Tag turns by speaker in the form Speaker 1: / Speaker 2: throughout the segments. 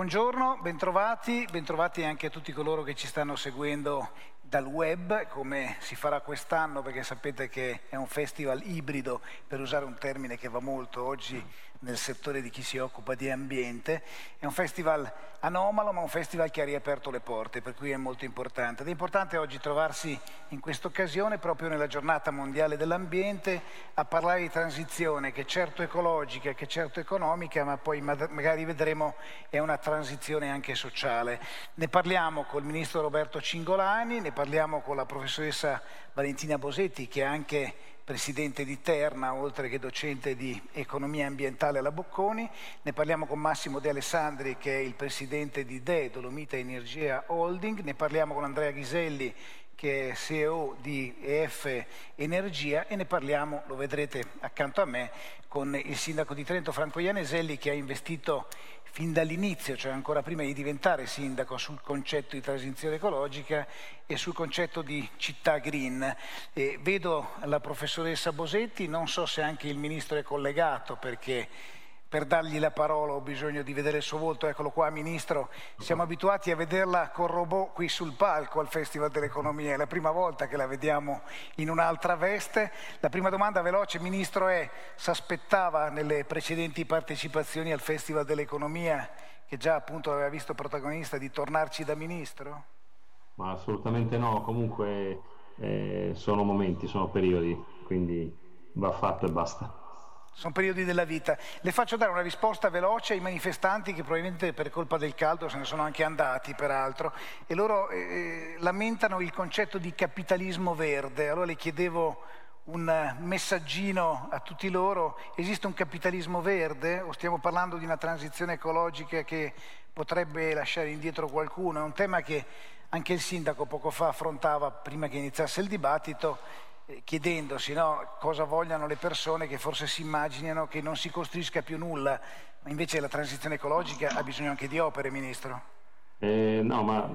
Speaker 1: Buongiorno, bentrovati, bentrovati anche a tutti coloro che ci stanno seguendo dal web, come si farà quest'anno, perché sapete che è un festival ibrido, per usare un termine che va molto oggi nel settore di chi si occupa di ambiente. È un festival anomalo, ma un festival che ha riaperto le porte, per cui è molto importante. Ed è importante oggi trovarsi in questa occasione, proprio nella giornata mondiale dell'ambiente, a parlare di transizione, che certo ecologica, che certo economica, ma poi magari vedremo è una transizione anche sociale. Ne parliamo col ministro Roberto Cingolani, ne parliamo con la professoressa Valentina Bosetti, che è anche presidente di Terna, oltre che docente di economia ambientale alla Bocconi. Ne parliamo con Massimo De Alessandri, che è il presidente di DE, Dolomita Energia Holding. Ne parliamo con Andrea Ghiselli, che è CEO di EF Energia e ne parliamo, lo vedrete accanto a me, con il sindaco di Trento Franco Ianeselli che ha investito fin dall'inizio, cioè ancora prima di diventare sindaco, sul concetto di transizione ecologica e sul concetto di città green. E vedo la professoressa Bosetti, non so se anche il ministro è collegato perché per dargli la parola ho bisogno di vedere il suo volto, eccolo qua Ministro, siamo abituati a vederla con robot qui sul palco al Festival dell'Economia, è la prima volta che la vediamo in un'altra veste. La prima domanda veloce Ministro è, si aspettava nelle precedenti partecipazioni al Festival dell'Economia, che già appunto aveva visto protagonista, di tornarci da Ministro?
Speaker 2: Ma assolutamente no, comunque eh, sono momenti, sono periodi, quindi va fatto e basta
Speaker 1: sono periodi della vita. Le faccio dare una risposta veloce ai manifestanti che probabilmente per colpa del caldo se ne sono anche andati, peraltro, e loro eh, lamentano il concetto di capitalismo verde. Allora le chiedevo un messaggino a tutti loro, esiste un capitalismo verde o stiamo parlando di una transizione ecologica che potrebbe lasciare indietro qualcuno? È un tema che anche il sindaco poco fa affrontava prima che iniziasse il dibattito eh, chiedendosi no, cosa vogliano le persone che forse si immaginano che non si costruisca più nulla, ma invece la transizione ecologica ha bisogno anche di opere, Ministro.
Speaker 2: Eh, no, ma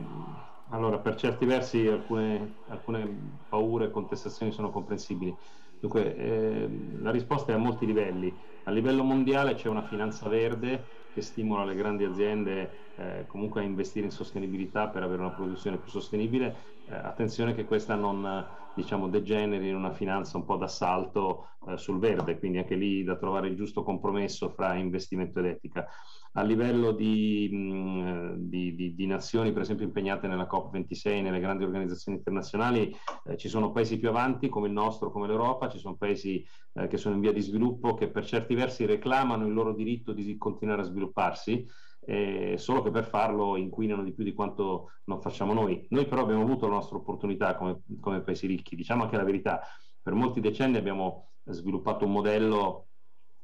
Speaker 2: allora per certi versi alcune, alcune paure e contestazioni sono comprensibili. Dunque, eh, la risposta è a molti livelli. A livello mondiale c'è una finanza verde che stimola le grandi aziende eh, comunque a investire in sostenibilità per avere una produzione più sostenibile. Eh, attenzione che questa non diciamo, degeneri in una finanza un po' d'assalto eh, sul verde, quindi anche lì da trovare il giusto compromesso fra investimento ed etica. A livello di, mh, di, di, di nazioni, per esempio, impegnate nella COP26, nelle grandi organizzazioni internazionali, eh, ci sono paesi più avanti come il nostro, come l'Europa, ci sono paesi eh, che sono in via di sviluppo che per certi versi reclamano il loro diritto di continuare a svilupparsi, eh, solo che per farlo inquinano di più di quanto non facciamo noi. Noi però abbiamo avuto la nostra opportunità come, come paesi ricchi, diciamo anche la verità, per molti decenni abbiamo sviluppato un modello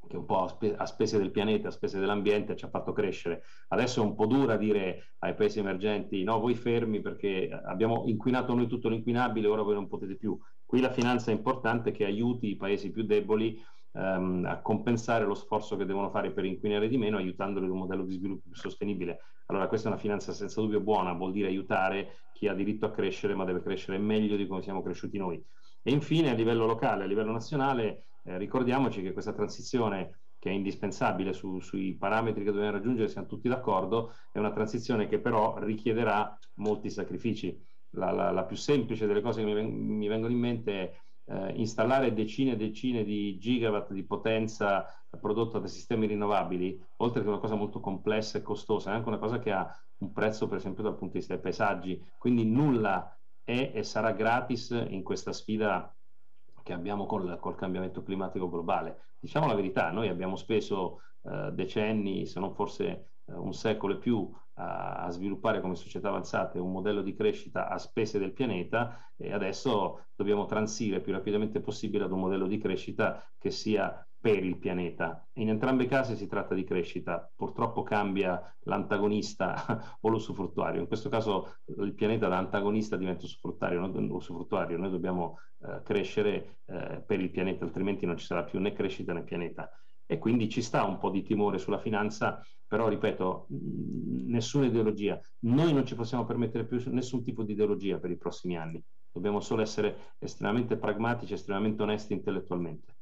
Speaker 2: che un po' a, spe- a, spese del pianeta, a spese dell'ambiente ci ha fatto crescere. Adesso è un po' dura dire ai paesi emergenti no, voi fermi perché abbiamo inquinato noi tutto l'inquinabile, ora voi non potete più. Qui la finanza è importante che aiuti i paesi più deboli ehm, a compensare lo sforzo che devono fare per inquinare di meno, aiutandoli in un modello di sviluppo più sostenibile. Allora questa è una finanza senza dubbio buona, vuol dire aiutare chi ha diritto a crescere, ma deve crescere meglio di come siamo cresciuti noi. E infine a livello locale, a livello nazionale, eh, ricordiamoci che questa transizione che è indispensabile su, sui parametri che dobbiamo raggiungere, siamo tutti d'accordo, è una transizione che però richiederà molti sacrifici. La, la, la più semplice delle cose che mi, mi vengono in mente è eh, installare decine e decine di gigawatt di potenza prodotta da sistemi rinnovabili, oltre che una cosa molto complessa e costosa, è anche una cosa che ha un prezzo per esempio dal punto di vista dei paesaggi, quindi nulla è e sarà gratis in questa sfida che abbiamo col, col cambiamento climatico globale. Diciamo la verità, noi abbiamo speso eh, decenni, se non forse eh, un secolo e più, a, sviluppare come società avanzate un modello di crescita a spese del pianeta e adesso dobbiamo transire più rapidamente possibile ad un modello di crescita che sia per il pianeta. In entrambi i casi si tratta di crescita, purtroppo cambia l'antagonista o l'usufruttuario. In questo caso il pianeta da antagonista diventa usufruttuario, usufruttuario. noi dobbiamo eh, crescere eh, per il pianeta, altrimenti non ci sarà più né crescita né pianeta. E quindi ci sta un po' di timore sulla finanza, però ripeto, nessuna ideologia. Noi non ci possiamo permettere più nessun tipo di ideologia per i prossimi anni. Dobbiamo solo essere estremamente pragmatici, estremamente onesti intellettualmente.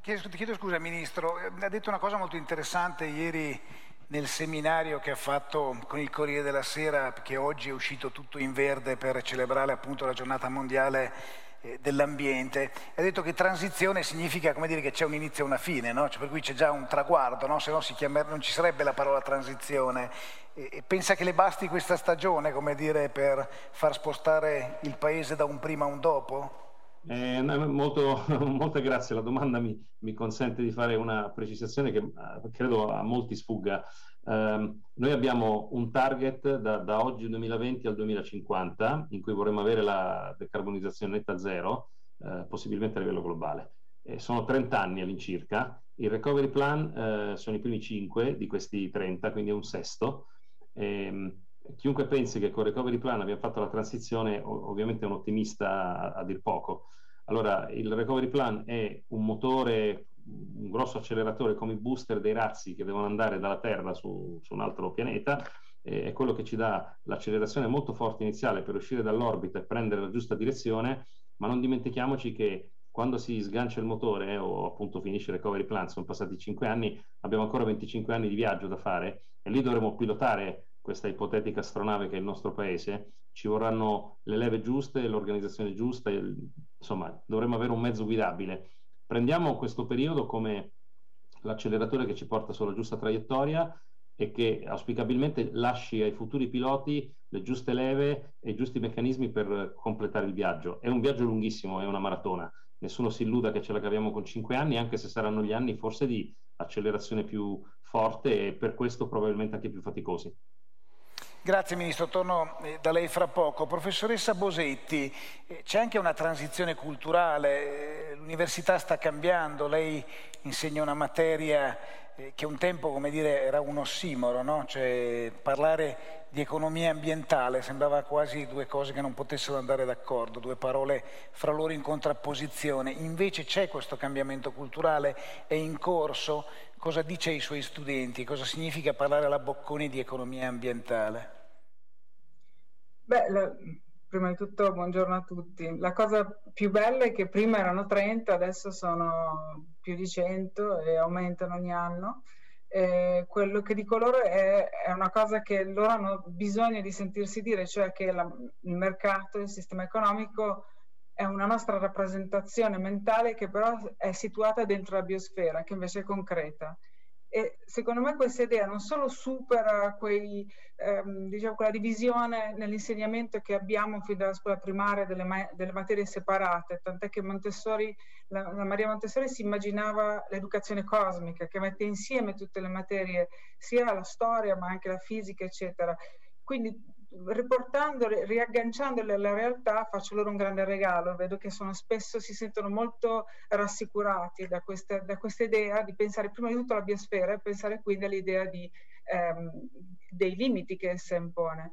Speaker 1: Chiedo, ti chiedo scusa Ministro, eh, ha detto una cosa molto interessante ieri nel seminario che ha fatto con il Corriere della Sera, che oggi è uscito tutto in verde per celebrare appunto la giornata mondiale eh, dell'ambiente, ha detto che transizione significa come dire che c'è un inizio e una fine, no? cioè, per cui c'è già un traguardo, no? se no non ci sarebbe la parola transizione. E pensa che le basti questa stagione, come dire, per far spostare il paese da un prima a un dopo?
Speaker 2: Eh, molto, molte grazie, la domanda mi, mi, consente di fare una precisazione che eh, credo a molti sfugga. Eh, noi abbiamo un target da, da, oggi 2020 al 2050 in cui vorremmo avere la decarbonizzazione netta zero, eh, possibilmente a livello globale. sono 30 anni all'incirca, il recovery plan eh, sono i primi 5 di questi 30, quindi è un sesto. Ehm, chiunque pensi che con il recovery plan abbiamo fatto la transizione, ovviamente è un ottimista a, a dir poco. Allora, il recovery plan è un motore, un grosso acceleratore come i booster dei razzi che devono andare dalla Terra su, su un altro pianeta, è quello che ci dà l'accelerazione molto forte iniziale per uscire dall'orbita e prendere la giusta direzione, ma non dimentichiamoci che quando si sgancia il motore eh, o appunto finisce il recovery plan, sono passati 5 anni, abbiamo ancora 25 anni di viaggio da fare e lì dovremo pilotare questa ipotetica astronave che è il nostro paese, ci vorranno le leve giuste, l'organizzazione giusta, insomma dovremmo avere un mezzo guidabile. Prendiamo questo periodo come l'acceleratore che ci porta sulla giusta traiettoria e che auspicabilmente lasci ai futuri piloti le giuste leve e i giusti meccanismi per completare il viaggio. È un viaggio lunghissimo, è una maratona. Nessuno si illuda che ce la caviamo con cinque anni, anche se saranno gli anni forse di accelerazione più forte e per questo probabilmente anche più faticosi.
Speaker 1: Grazie Ministro, torno eh, da lei fra poco. Professoressa Bosetti, eh, c'è anche una transizione culturale, eh, l'università sta cambiando, lei insegna una materia che un tempo come dire, era un ossimoro, no? cioè, parlare di economia ambientale sembrava quasi due cose che non potessero andare d'accordo, due parole fra loro in contrapposizione. Invece c'è questo cambiamento culturale, è in corso. Cosa dice ai suoi studenti? Cosa significa parlare alla Bocconi di economia ambientale?
Speaker 3: Beh, prima di tutto buongiorno a tutti. La cosa più bella è che prima erano 30, adesso sono più di 100 e aumentano ogni anno. E quello che dico loro è, è, una cosa che loro hanno bisogno di sentirsi dire, cioè che la, il mercato, il sistema economico è una nostra rappresentazione mentale che però è situata dentro la biosfera, che invece è concreta. E secondo me questa idea non solo supera quei, ehm, diciamo, quella divisione nell'insegnamento che abbiamo fin dalla scuola primaria delle, ma- delle materie separate, tant'è che Montessori, la, la, Maria Montessori si immaginava l'educazione cosmica che mette insieme tutte le materie, sia la storia ma anche la fisica, eccetera. Quindi riportandole, riagganciandole alla realtà, faccio loro un grande regalo. Vedo che sono spesso si sentono molto rassicurati da questa, da questa idea di pensare prima di tutto alla biosfera e pensare quindi all'idea di, ehm, dei limiti che essa impone.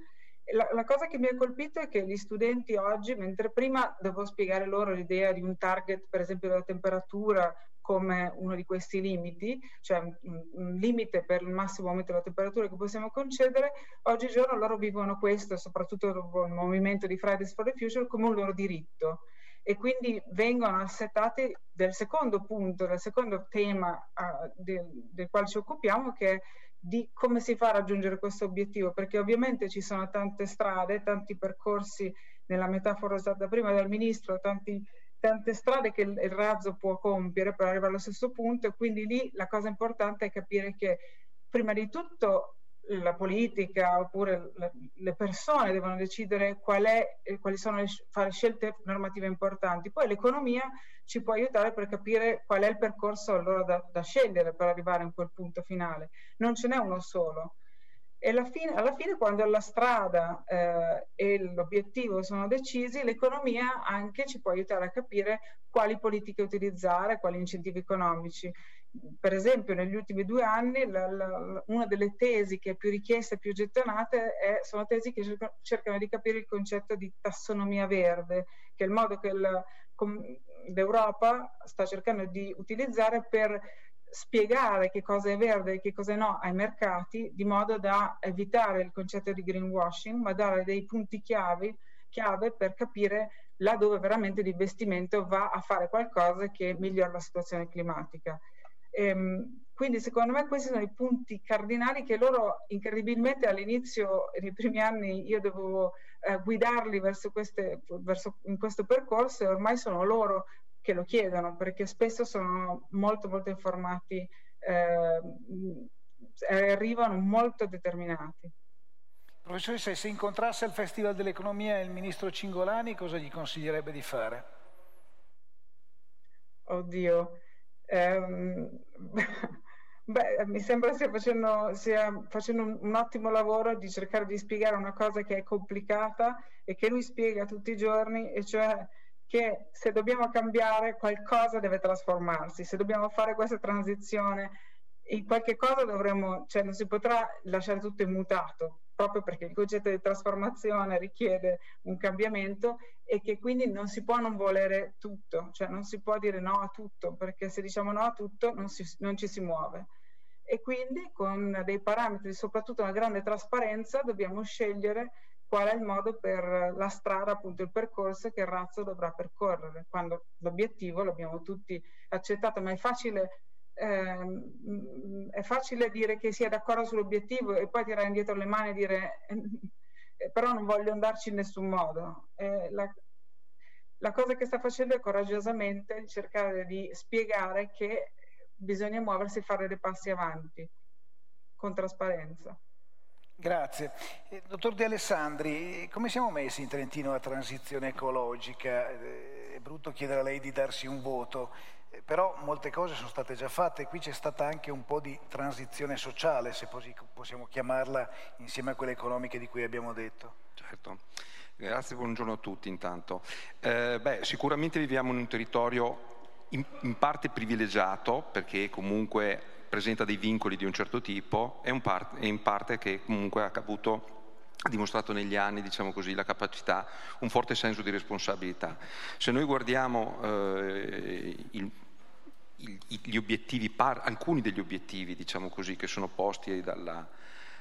Speaker 3: La, la, cosa che mi ha colpito è che gli studenti oggi, mentre prima devo spiegare loro l'idea di un target, per esempio della temperatura come uno di questi limiti, cioè un, limite per il massimo aumento della temperatura che possiamo concedere, oggigiorno loro vivono questo, soprattutto dopo il movimento di Fridays for the Future, come un loro diritto. E quindi vengono assettati del secondo punto, del secondo tema uh, del, del quale ci occupiamo, che è di come si fa a raggiungere questo obiettivo, perché ovviamente ci sono tante strade, tanti percorsi, nella metafora usata prima dal Ministro, tanti tante strade che il, il razzo può compiere per arrivare allo stesso punto e quindi lì la cosa importante è capire che prima di tutto la politica oppure le persone devono decidere qual è, quali sono le, fare scelte normative importanti. Poi l'economia ci può aiutare per capire qual è il percorso allora da, da scegliere per arrivare in quel punto finale. Non ce n'è uno solo e alla fine, alla fine quando la strada eh, e l'obiettivo sono decisi, l'economia anche ci può aiutare a capire quali politiche utilizzare, quali incentivi economici. Per esempio, negli ultimi due anni la, la, una delle tesi che è più richiesta e più gettonate è, sono tesi che cercano, cercano di capire il concetto di tassonomia verde, che è il modo che l'Europa sta cercando di utilizzare per spiegare che cosa è verde e che cosa no ai mercati, di modo da evitare il concetto di greenwashing, ma dare dei punti chiave, chiave per capire laddove veramente l'investimento va a fare qualcosa che migliora la situazione climatica. Ehm, quindi secondo me questi sono i punti cardinali che loro incredibilmente all'inizio, nei primi anni, io dovevo eh, guidarli verso queste, verso, in questo percorso e ormai sono loro che lo chiedono perché spesso sono molto molto informati eh, arrivano molto determinati.
Speaker 1: Professoressa, se incontrasse al Festival dell'Economia il ministro Cingolani, cosa gli consiglierebbe di fare?
Speaker 3: Oddio, ehm, beh, mi sembra stia facendo, stia facendo un, un, ottimo lavoro di cercare di spiegare una cosa che è complicata e che lui spiega tutti i giorni, e cioè che se dobbiamo cambiare qualcosa deve trasformarsi, se dobbiamo fare questa transizione in qualche cosa dovremmo, cioè non si potrà lasciare tutto immutato, proprio perché il concetto di trasformazione richiede un cambiamento e che quindi non si può non volere tutto, cioè non si può dire no a tutto, perché se diciamo no a tutto non, si, non ci si muove. E quindi con dei parametri, soprattutto una grande trasparenza, dobbiamo scegliere qual è il modo per la strada, appunto il percorso che il razzo dovrà percorrere, quando l'obiettivo l'abbiamo tutti accettato, ma è facile eh, è facile dire che si è d'accordo sull'obiettivo e poi tirare indietro le mani e dire eh, però non voglio andarci in nessun modo. Eh, la, la cosa che sta facendo è coraggiosamente cercare di spiegare che bisogna muoversi e fare dei passi avanti con trasparenza.
Speaker 1: Grazie. Eh, dottor De Alessandri, come siamo messi in Trentino a transizione ecologica? Eh, è brutto chiedere a lei di darsi un voto, eh, però molte cose sono state già fatte, qui c'è stata anche un po' di transizione sociale, se possiamo chiamarla, insieme a quelle economiche di cui abbiamo detto.
Speaker 4: Certo. Grazie, buongiorno a tutti intanto. Eh, beh, sicuramente viviamo in un territorio in, in, parte privilegiato perché comunque presenta dei vincoli di un certo tipo e, part, e in parte che comunque ha avuto ha dimostrato negli anni, diciamo così, la capacità, un forte senso di responsabilità. Se noi guardiamo eh, il, gli obiettivi, par, alcuni degli obiettivi diciamo così, che sono posti dalla,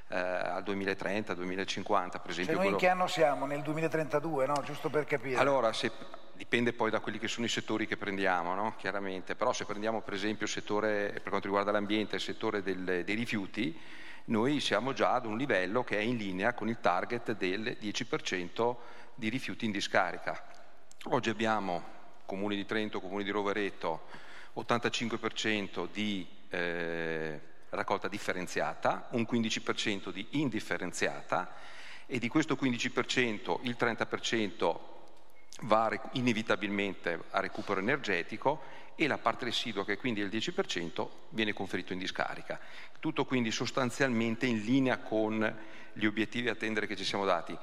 Speaker 4: eh, al 2030, 2050 per esempio.
Speaker 1: Cioè noi in che anno siamo? Nel 2032, no? giusto per capire.
Speaker 4: Allora, se, dipende poi da quelli che sono i settori che prendiamo, no? chiaramente, però se prendiamo per esempio il settore, per quanto riguarda l'ambiente, il settore del, dei rifiuti, noi siamo già ad un livello che è in linea con il target del 10% di rifiuti in discarica. Oggi abbiamo comuni di Trento, comuni di Rovereto, 85% di eh, raccolta differenziata, un 15% di indifferenziata e di questo 15% il 30% va inevitabilmente a recupero energetico e la parte residua, che quindi è il 10%, viene conferito in discarica. Tutto quindi sostanzialmente in linea con gli obiettivi a tendere che ci siamo dati.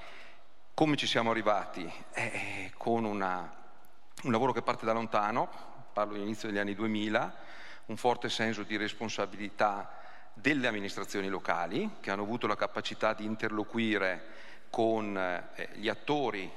Speaker 4: Come ci siamo arrivati? Eh, con una, un lavoro che parte da lontano, parlo dell'inizio degli anni 2000, un forte senso di responsabilità delle amministrazioni locali che hanno avuto la capacità di interloquire con eh, gli attori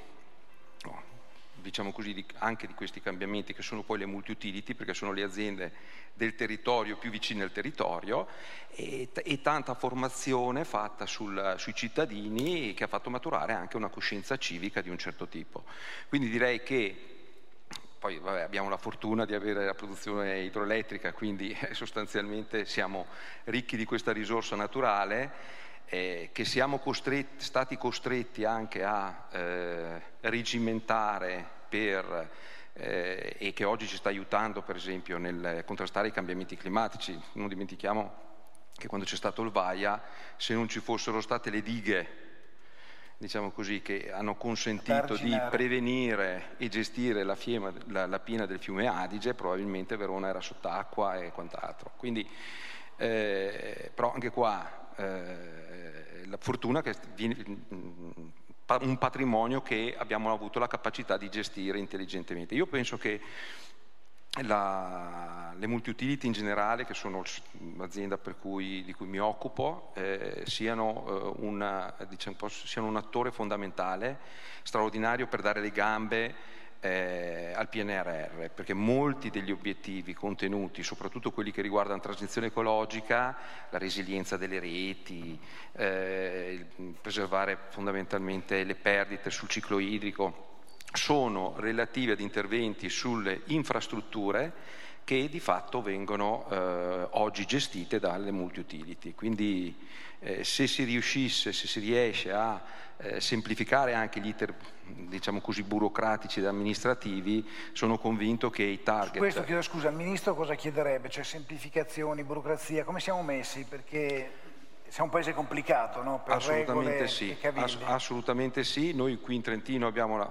Speaker 4: diciamo così, anche di questi cambiamenti che sono poi le multi-utility perché sono le aziende del territorio più vicine al territorio e, e tanta formazione fatta sul, sui cittadini che ha fatto maturare anche una coscienza civica di un certo tipo. Quindi direi che poi vabbè, abbiamo la fortuna di avere la produzione idroelettrica, quindi sostanzialmente siamo ricchi di questa risorsa naturale, eh, che siamo costretti, stati costretti anche a eh, regimentare per, eh, e che oggi ci sta aiutando per esempio nel contrastare i cambiamenti climatici. Non dimentichiamo che quando c'è stato il Vaia, se non ci fossero state le dighe diciamo così, che hanno consentito di prevenire e gestire la, fiema, la, la, pina del fiume Adige, probabilmente Verona era sott'acqua e quant'altro. Quindi, eh, però anche qua eh, la fortuna che viene, un patrimonio che abbiamo avuto la capacità di gestire intelligentemente. Io penso che la, le multi-utility in generale, che sono l'azienda cui, di cui mi occupo, eh, siano, eh, una, diciamo, siano, un attore fondamentale, straordinario per dare le gambe eh, al PNRR, perché molti degli obiettivi contenuti, soprattutto quelli che riguardano la transizione ecologica, la resilienza delle reti, eh, preservare fondamentalmente le perdite sul ciclo idrico, sono relativi ad interventi sulle infrastrutture che di fatto vengono eh, oggi gestite dalle multi-utility. Quindi eh, se si riuscisse, se si riesce a eh, semplificare anche gli iter diciamo così burocratici ed amministrativi, sono convinto che i target... Su
Speaker 1: questo chiedo scusa, il Ministro cosa chiederebbe? Cioè semplificazioni, burocrazia, come siamo messi? Perché siamo un paese complicato, no?
Speaker 4: Per assolutamente sì, Ass assolutamente sì, noi qui in Trentino abbiamo la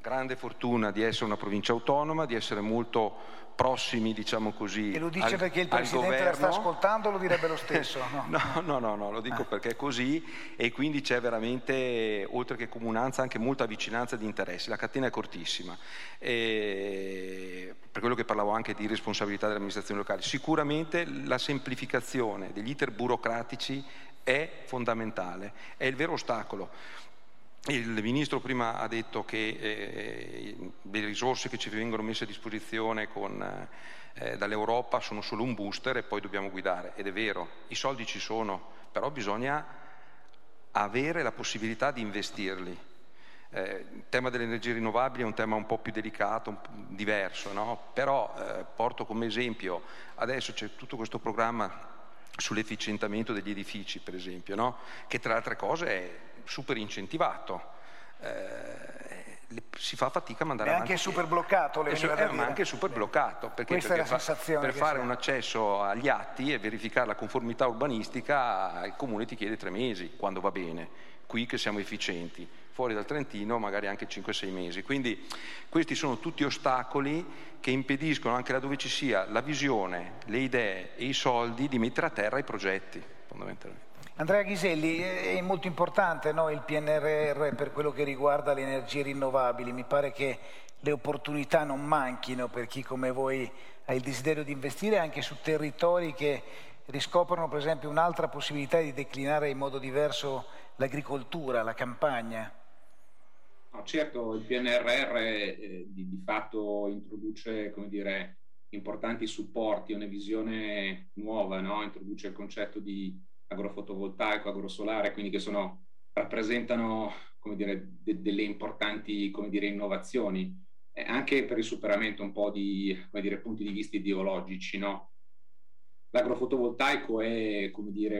Speaker 4: grande fortuna di essere una provincia autonoma, di essere molto prossimi, diciamo così.
Speaker 1: E lo dice al, perché il Presidente la sta ascoltando lo direbbe lo stesso?
Speaker 4: No, no, no, no, no lo dico ah. perché è così e quindi c'è veramente, oltre che comunanza, anche molta vicinanza di interessi. La catena è cortissima. E per quello che parlavo anche di responsabilità delle amministrazioni locali, sicuramente la semplificazione degli iter burocratici è fondamentale, è il vero ostacolo. Il Ministro prima ha detto che eh, le risorse che ci vengono messe a disposizione con, eh, dall'Europa sono solo un booster e poi dobbiamo guidare. Ed è vero, i soldi ci sono, però bisogna avere la possibilità di investirli. Eh, il tema delle energie rinnovabili è un tema un po' più delicato, po diverso, no? però eh, porto come esempio, adesso c'è tutto questo programma sull'efficientamento degli edifici, per esempio, no? che tra le altre cose è super incentivato. Eh, si fa fatica a mandare
Speaker 1: è
Speaker 4: avanti.
Speaker 1: anche super bloccato, le
Speaker 4: è, è anche super bloccato perché,
Speaker 1: Questa
Speaker 4: perché
Speaker 1: sensazione
Speaker 4: per fare un accesso agli atti e verificare la conformità urbanistica il comune ti chiede tre mesi quando va bene, qui che siamo efficienti, fuori dal Trentino magari anche 5-6 mesi. Quindi questi sono tutti ostacoli che impediscono anche laddove ci sia la visione, le idee e i soldi di mettere a terra i progetti fondamentalmente.
Speaker 1: Andrea Ghiselli, è molto importante no, il PNRR per quello che riguarda le energie rinnovabili, mi pare che le opportunità non manchino per chi come voi ha il desiderio di investire anche su territori che riscoprono per esempio un'altra possibilità di declinare in modo diverso l'agricoltura, la campagna.
Speaker 5: No, certo, il PNRR eh, di, di, fatto introduce dire, importanti supporti, una visione nuova, no? introduce il concetto di agrofotovoltaico, agrosolare, quindi che sono, rappresentano dire, de, delle importanti dire, innovazioni, eh, anche per il superamento un po' di dire, punti di vista ideologici. No? L'agrofotovoltaico è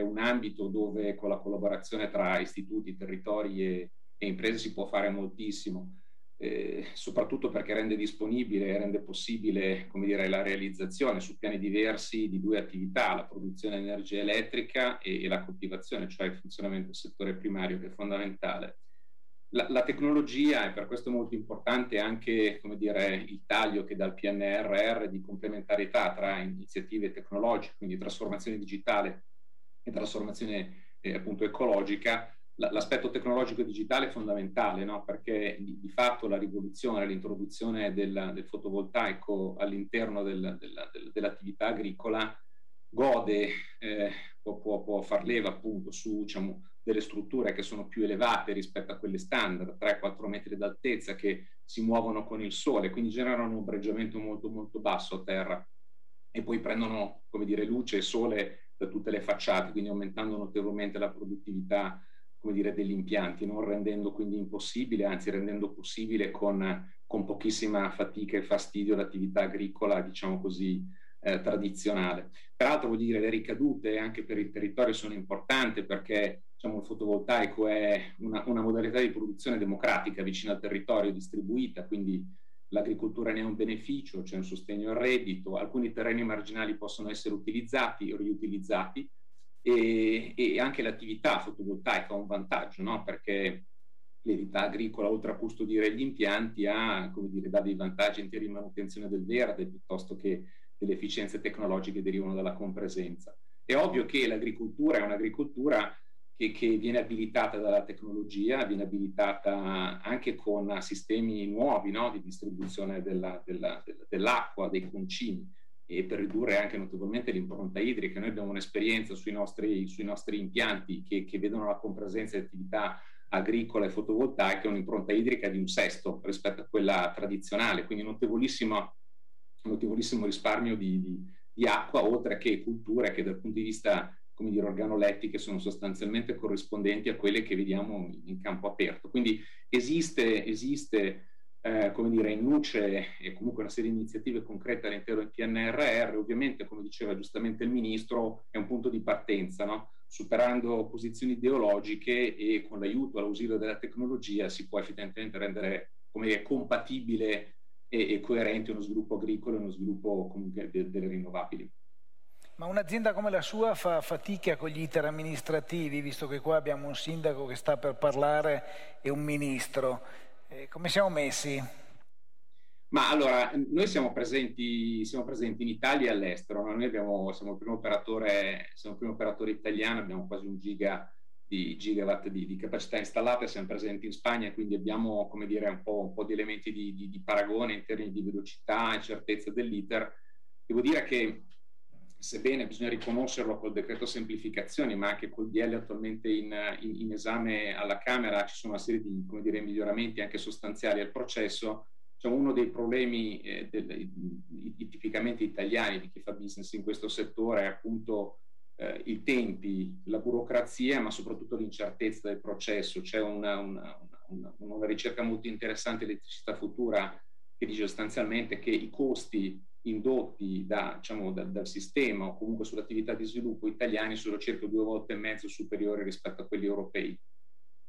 Speaker 5: un ambito dove con la collaborazione tra istituti, territori e, e imprese si può fare moltissimo eh, soprattutto perché rende disponibile e rende possibile come dire, la realizzazione su piani diversi di due attività, la produzione di energia elettrica e, e la coltivazione, cioè il funzionamento del settore primario che è fondamentale. La, la, tecnologia è per questo molto importante anche dire, il taglio che dal PNRR di complementarietà tra iniziative tecnologiche, quindi trasformazione digitale e trasformazione eh, appunto ecologica, l'aspetto tecnologico digitale è fondamentale, no? perché di, di, fatto la rivoluzione, l'introduzione del, del fotovoltaico all'interno del, del, dell'attività agricola gode, eh, può, può, può, far leva appunto su diciamo, delle strutture che sono più elevate rispetto a quelle standard, 3-4 metri d'altezza, che si muovono con il sole, quindi generano un ombreggiamento molto molto basso a terra e poi prendono, come dire, luce e sole da tutte le facciate, quindi aumentando notevolmente la produttività come dire, degli impianti, non rendendo quindi impossibile, anzi rendendo possibile con, con pochissima fatica e fastidio l'attività agricola, diciamo così, eh, tradizionale. Peraltro vuol dire le ricadute anche per il territorio sono importanti perché diciamo, il fotovoltaico è una, una modalità di produzione democratica vicino al territorio, distribuita, quindi l'agricoltura ne ha un beneficio, c'è un sostegno al reddito, alcuni terreni marginali possono essere utilizzati o riutilizzati, e, e anche l'attività fotovoltaica ha un vantaggio, no? perché l'edità agricola, oltre a custodire gli impianti, ha, come dire, dà dei vantaggi in termini di manutenzione del verde piuttosto che delle efficienze tecnologiche che derivano dalla compresenza. È ovvio che l'agricoltura è un'agricoltura che, che, viene abilitata dalla tecnologia, viene abilitata anche con sistemi nuovi no? di distribuzione della, della, dell'acqua, dei concimi e per ridurre anche notevolmente l'impronta idrica. Noi abbiamo un'esperienza sui nostri, sui nostri impianti che, che, vedono la compresenza di attività agricola e fotovoltaica un'impronta idrica di un sesto rispetto a quella tradizionale, quindi notevolissimo, notevolissimo risparmio di, di, di, acqua, oltre che culture che dal punto di vista come dire, organolettiche sono sostanzialmente corrispondenti a quelle che vediamo in campo aperto. Quindi esiste, esiste eh, come dire, in luce e comunque una serie di iniziative concrete all'interno del PNRR, ovviamente, come diceva giustamente il Ministro, è un punto di partenza, no? superando posizioni ideologiche e con l'aiuto all'ausilio della tecnologia si può effettivamente rendere come compatibile e, e coerente uno sviluppo agricolo e uno sviluppo comunque de, delle rinnovabili.
Speaker 1: Ma un'azienda come la sua fa fatica con gli iter amministrativi, visto che qua abbiamo un sindaco che sta per parlare e un ministro. Eh, come siamo messi?
Speaker 5: Ma allora, noi siamo presenti, siamo presenti in Italia e all'estero. Noi abbiamo, siamo, il primo operatore, siamo il primo operatore italiano, abbiamo quasi un giga di gigawatt di, di, capacità installate, siamo presenti in Spagna, quindi abbiamo come dire, un, po', un po di elementi di, di, di, paragone in termini di velocità e certezza dell'iter. Devo dire che sebbene bisogna riconoscerlo col decreto semplificazioni, ma anche col DL attualmente in, in, in esame alla Camera, ci sono una serie di dire, miglioramenti anche sostanziali al processo, cioè uno dei problemi eh, del, tipicamente italiani di chi fa business in questo settore è appunto eh, i tempi, la burocrazia, ma soprattutto l'incertezza del processo. C'è una, una, una, una ricerca molto interessante di elettricità futura che dice sostanzialmente che i costi indotti da, diciamo, da, dal sistema o comunque sull'attività di sviluppo italiani sono circa due volte e mezzo superiori rispetto a quelli europei.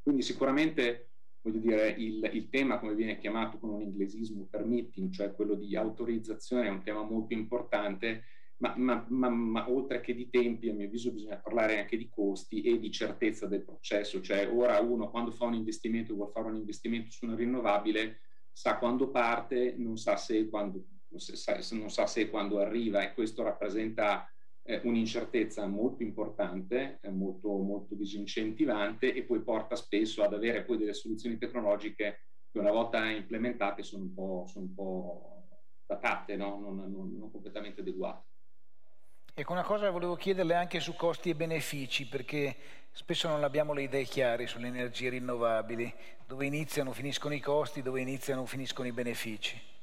Speaker 5: Quindi sicuramente voglio dire, il, il, tema, come viene chiamato con un inglesismo permitting, cioè quello di autorizzazione, è un tema molto importante, ma, ma, ma, ma, oltre che di tempi, a mio avviso, bisogna parlare anche di costi e di certezza del processo. Cioè, ora uno quando fa un investimento, vuole fare un investimento su una rinnovabile, sa quando parte, non sa se quando, non sa se quando arriva e questo rappresenta eh, un'incertezza molto importante, eh, molto, molto disincentivante e poi porta spesso ad avere poi delle soluzioni tecnologiche che una volta implementate sono un po', sono un po datate, no? non, non, non completamente adeguate.
Speaker 1: Ecco, una cosa volevo chiederle anche su costi e benefici, perché spesso non abbiamo le idee chiare sulle energie rinnovabili, dove iniziano, finiscono i costi, dove iniziano, finiscono i benefici.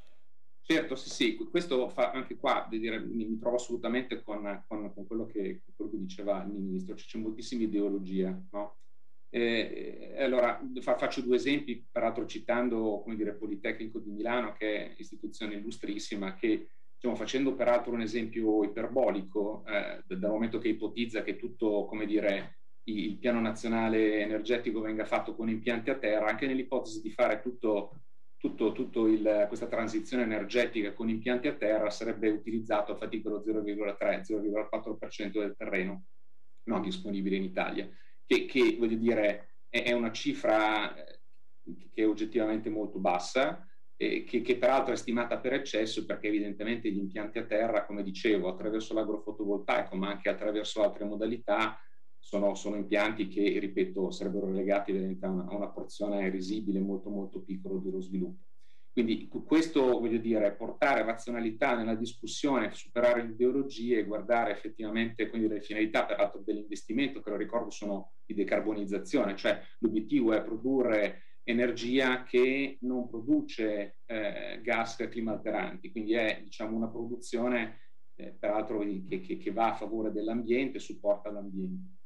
Speaker 5: Certo, sì, sì, questo fa anche qua, dire, mi, trovo assolutamente con, con, con quello, che, quello, che, diceva il ministro, c'è moltissima ideologia, no? Eh, allora, fa, faccio due esempi, peraltro citando, come dire, Politecnico di Milano, che è istituzione illustrissima, che stiamo facendo peraltro un esempio iperbolico, eh, dal momento che ipotizza che tutto, come dire, il piano nazionale energetico venga fatto con impianti a terra, anche nell'ipotesi di fare tutto tutto, tutto il, questa transizione energetica con impianti a terra sarebbe utilizzato a fatica lo 0,3-0,4% del terreno non disponibile in Italia, che, che voglio dire è, è, una cifra eh, che è oggettivamente molto bassa, eh, che, che, peraltro è stimata per eccesso perché evidentemente gli impianti a terra, come dicevo, attraverso l'agrofotovoltaico, ma anche attraverso altre modalità, sono, sono, impianti che, ripeto, sarebbero legati a una, a una porzione risibile molto molto piccola dello sviluppo. Quindi questo, voglio dire, portare razionalità nella discussione, superare le ideologie guardare effettivamente quindi, le finalità, peraltro, dell'investimento, che lo ricordo sono di decarbonizzazione, cioè l'obiettivo è produrre energia che non produce eh, gas climalteranti, quindi è diciamo, una produzione eh, peraltro che, che, che va a favore dell'ambiente, supporta l'ambiente.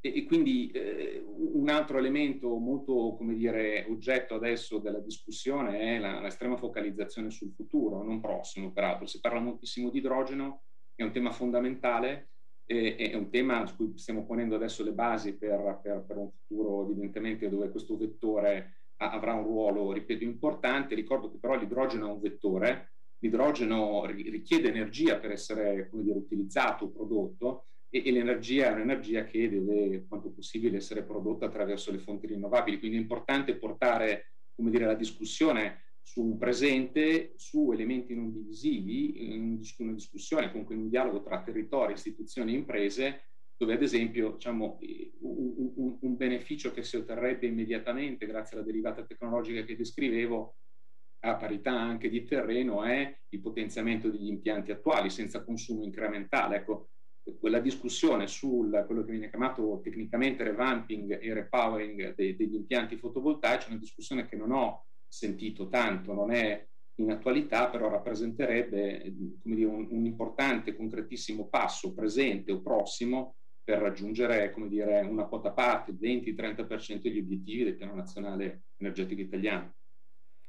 Speaker 5: E, e quindi eh, un altro elemento molto, come dire, oggetto adesso della discussione è la, l'estrema focalizzazione sul futuro, non prossimo peraltro. Si parla moltissimo di idrogeno, è un tema fondamentale, eh, è un tema su cui stiamo ponendo adesso le basi per, per, per un futuro evidentemente dove questo vettore avrà un ruolo, ripeto, importante. Ricordo che però l'idrogeno è un vettore, l'idrogeno richiede energia per essere dire, utilizzato prodotto e, e l'energia è un'energia che deve quanto possibile essere prodotta attraverso le fonti rinnovabili. Quindi è importante portare dire, la discussione su un presente, su elementi non divisivi, in una discussione, comunque in un dialogo tra territori, istituzioni e imprese, dove ad esempio diciamo, un, un, beneficio che si otterrebbe immediatamente grazie alla derivata tecnologica che descrivevo, a parità anche di terreno, è il potenziamento degli impianti attuali senza consumo incrementale. Ecco, quella discussione su quello che viene chiamato tecnicamente revamping e repowering dei, degli impianti fotovoltaici una discussione che non ho sentito tanto, non è in attualità, però rappresenterebbe dire, un, un, importante, concretissimo passo presente o prossimo per raggiungere dire, una quota parte, 20-30% degli obiettivi del Piano Nazionale Energetico Italiano.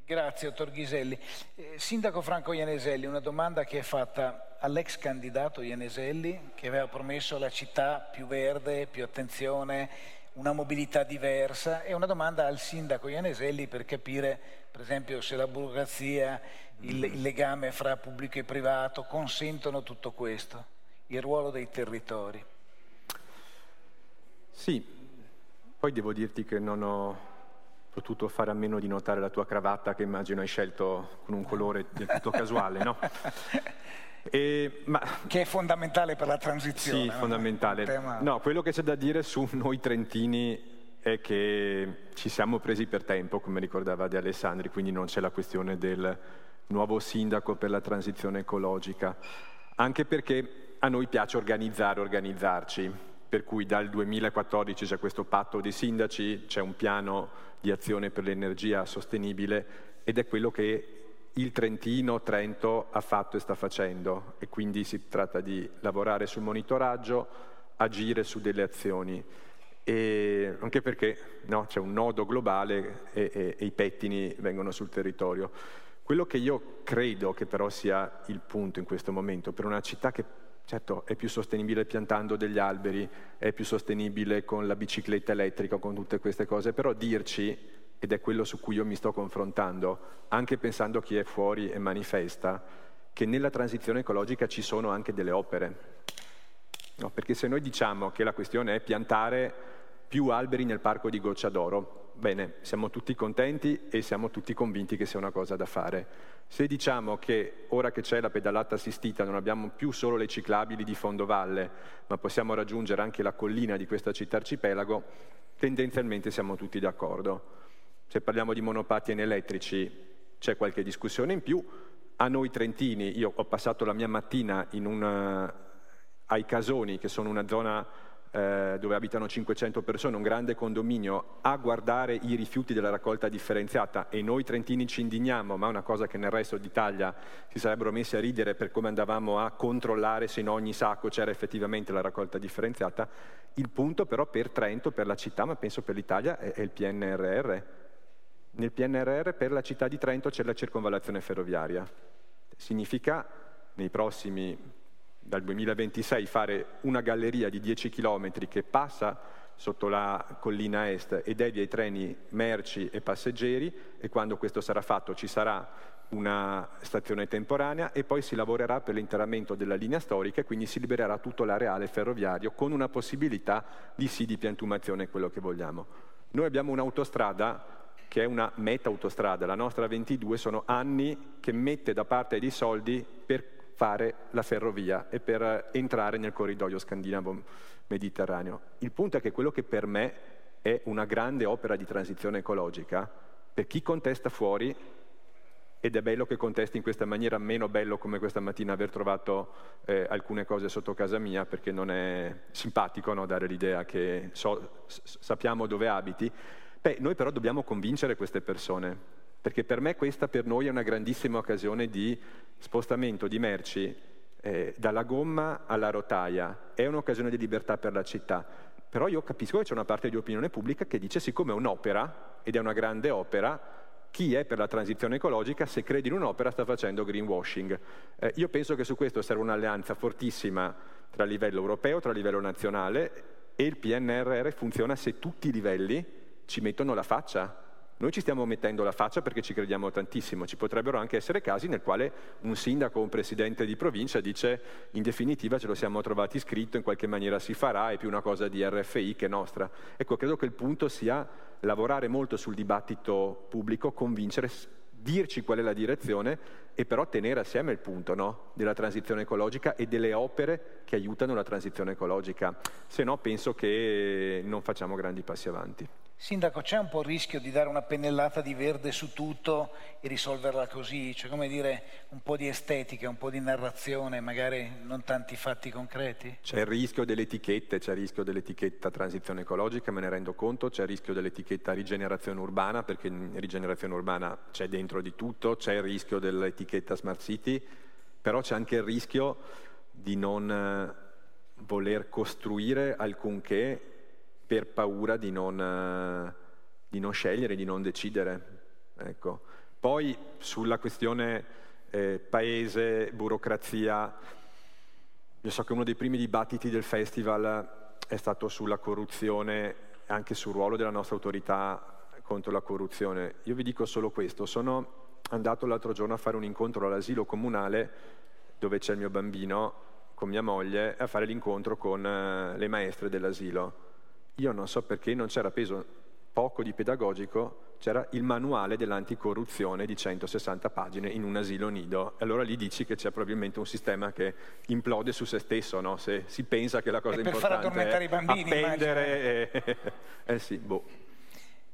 Speaker 1: Grazie, dottor Ghiselli. Eh, Sindaco Franco Ianeselli, una domanda che è fatta all'ex candidato Ianeselli, che aveva promesso alla città più verde, più attenzione, una mobilità diversa, e una domanda al sindaco Ianeselli per capire, per esempio, se la burocrazia, il, il legame fra pubblico e privato consentono tutto questo, il ruolo dei territori.
Speaker 6: Sì, poi devo dirti che non ho potuto fare a meno di notare la tua cravatta che immagino hai scelto con un colore del tutto casuale, no?
Speaker 1: E, ma, che è fondamentale per la transizione.
Speaker 6: Sì, no? fondamentale. Tema... No, quello che c'è da dire su noi trentini è che ci siamo presi per tempo, come ricordava De Alessandri, quindi non c'è la questione del nuovo sindaco per la transizione ecologica, anche perché a noi piace organizzare, organizzarci, per cui dal 2014 c'è questo patto dei sindaci, c'è un piano di azione per l'energia sostenibile ed è quello che il Trentino, Trento ha fatto e sta facendo e quindi si tratta di lavorare sul monitoraggio, agire su delle azioni. E anche perché no, c'è un nodo globale e, e, e i pettini vengono sul territorio. Quello che io credo che però sia il punto in questo momento per una città che certo è più sostenibile piantando degli alberi, è più sostenibile con la bicicletta elettrica, con tutte queste cose, però dirci, ed è quello su cui io mi sto confrontando, anche pensando a chi è fuori e manifesta, che nella transizione ecologica ci sono anche delle opere. No, perché se noi diciamo che la questione è piantare più alberi nel parco di Goccia d'Oro, bene, siamo tutti contenti e siamo tutti convinti che sia una cosa da fare. Se diciamo che ora che c'è la pedalata assistita non abbiamo più solo le ciclabili di fondovalle, ma possiamo raggiungere anche la collina di questa città arcipelago, tendenzialmente siamo tutti d'accordo. Se parliamo di monopattini elettrici c'è qualche discussione in più. A noi trentini, io ho passato la mia mattina una, ai Casoni, che sono una zona eh, dove abitano 500 persone, un grande condominio, a guardare i rifiuti della raccolta differenziata e noi trentini ci indigniamo, ma è una cosa che nel resto d'Italia si sarebbero messi a ridere per come andavamo a controllare se in ogni sacco c'era effettivamente la raccolta differenziata. Il punto però per Trento, per la città, ma penso per l'Italia, è, è il PNRR. Nel PNRR per la città di Trento c'è la circonvallazione ferroviaria. Significa nei prossimi dal 2026 fare una galleria di 10 km che passa sotto la collina est e devia i treni merci e passeggeri e quando questo sarà fatto ci sarà una stazione temporanea e poi si lavorerà per l'interramento della linea storica e quindi si libererà tutto l'areale ferroviario con una possibilità di sì di piantumazione, quello che vogliamo. Noi abbiamo un'autostrada che è una meta autostrada, la nostra 22 sono anni che mette da parte dei soldi per fare la ferrovia e per entrare nel corridoio scandinavo mediterraneo. Il punto è che quello che per me è una grande opera di transizione ecologica, per chi contesta fuori, ed è bello che contesti in questa maniera, meno bello come questa mattina aver trovato eh, alcune cose sotto casa mia, perché non è simpatico no, dare l'idea che so, sappiamo dove abiti. Beh, noi però dobbiamo convincere queste persone perché per me questa per noi è una grandissima occasione di spostamento di merci eh, dalla gomma alla rotaia, è un'occasione di libertà per la città. Però io capisco che c'è una parte di opinione pubblica che dice siccome è un'opera, ed è una grande opera, chi è per la transizione ecologica, se crede in un'opera, sta facendo greenwashing. Eh, io penso che su questo serve un'alleanza fortissima tra livello europeo, tra livello nazionale e il PNRR funziona se tutti i livelli ci mettono la faccia. Noi ci stiamo mettendo la faccia perché ci crediamo tantissimo, ci potrebbero anche essere casi nel quale un sindaco o un presidente di provincia dice in definitiva ce lo siamo trovati scritto, in qualche maniera si farà, è più una cosa di RFI che nostra. Ecco, credo che il punto sia lavorare molto sul dibattito pubblico, convincere, dirci qual è la direzione e però tenere assieme il punto no? della transizione ecologica e delle opere che aiutano la transizione ecologica, se no penso che non facciamo grandi passi avanti.
Speaker 1: Sindaco, c'è un po' il rischio di dare una pennellata di verde su tutto e risolverla così, cioè come dire un po' di estetica, un po' di narrazione, magari non tanti fatti concreti?
Speaker 6: C'è il rischio delle etichette, c'è il rischio dell'etichetta transizione ecologica, me ne rendo conto, c'è il rischio dell'etichetta rigenerazione urbana, perché in rigenerazione urbana c'è dentro di tutto, c'è il rischio dell'etichetta smart city, però c'è anche il rischio di non eh, voler costruire alcunché per paura di non, di non scegliere, di non decidere. Ecco. Poi sulla questione eh, paese, burocrazia, io so che uno dei primi dibattiti del festival è stato sulla corruzione, anche sul ruolo della nostra autorità contro la corruzione. Io vi dico solo questo, sono andato l'altro giorno a fare un incontro all'asilo comunale dove c'è il mio bambino con mia moglie a fare l'incontro con eh, le maestre dell'asilo. Io non so perché non c'era peso poco di pedagogico c'era il manuale dell'anticorruzione di 160 pagine in un asilo nido. E allora lì dici che c'è probabilmente un sistema che implode su se stesso, no? se si pensa che la cosa
Speaker 1: e
Speaker 6: importante
Speaker 1: è i bambini,
Speaker 6: appendere e... eh sì, boh.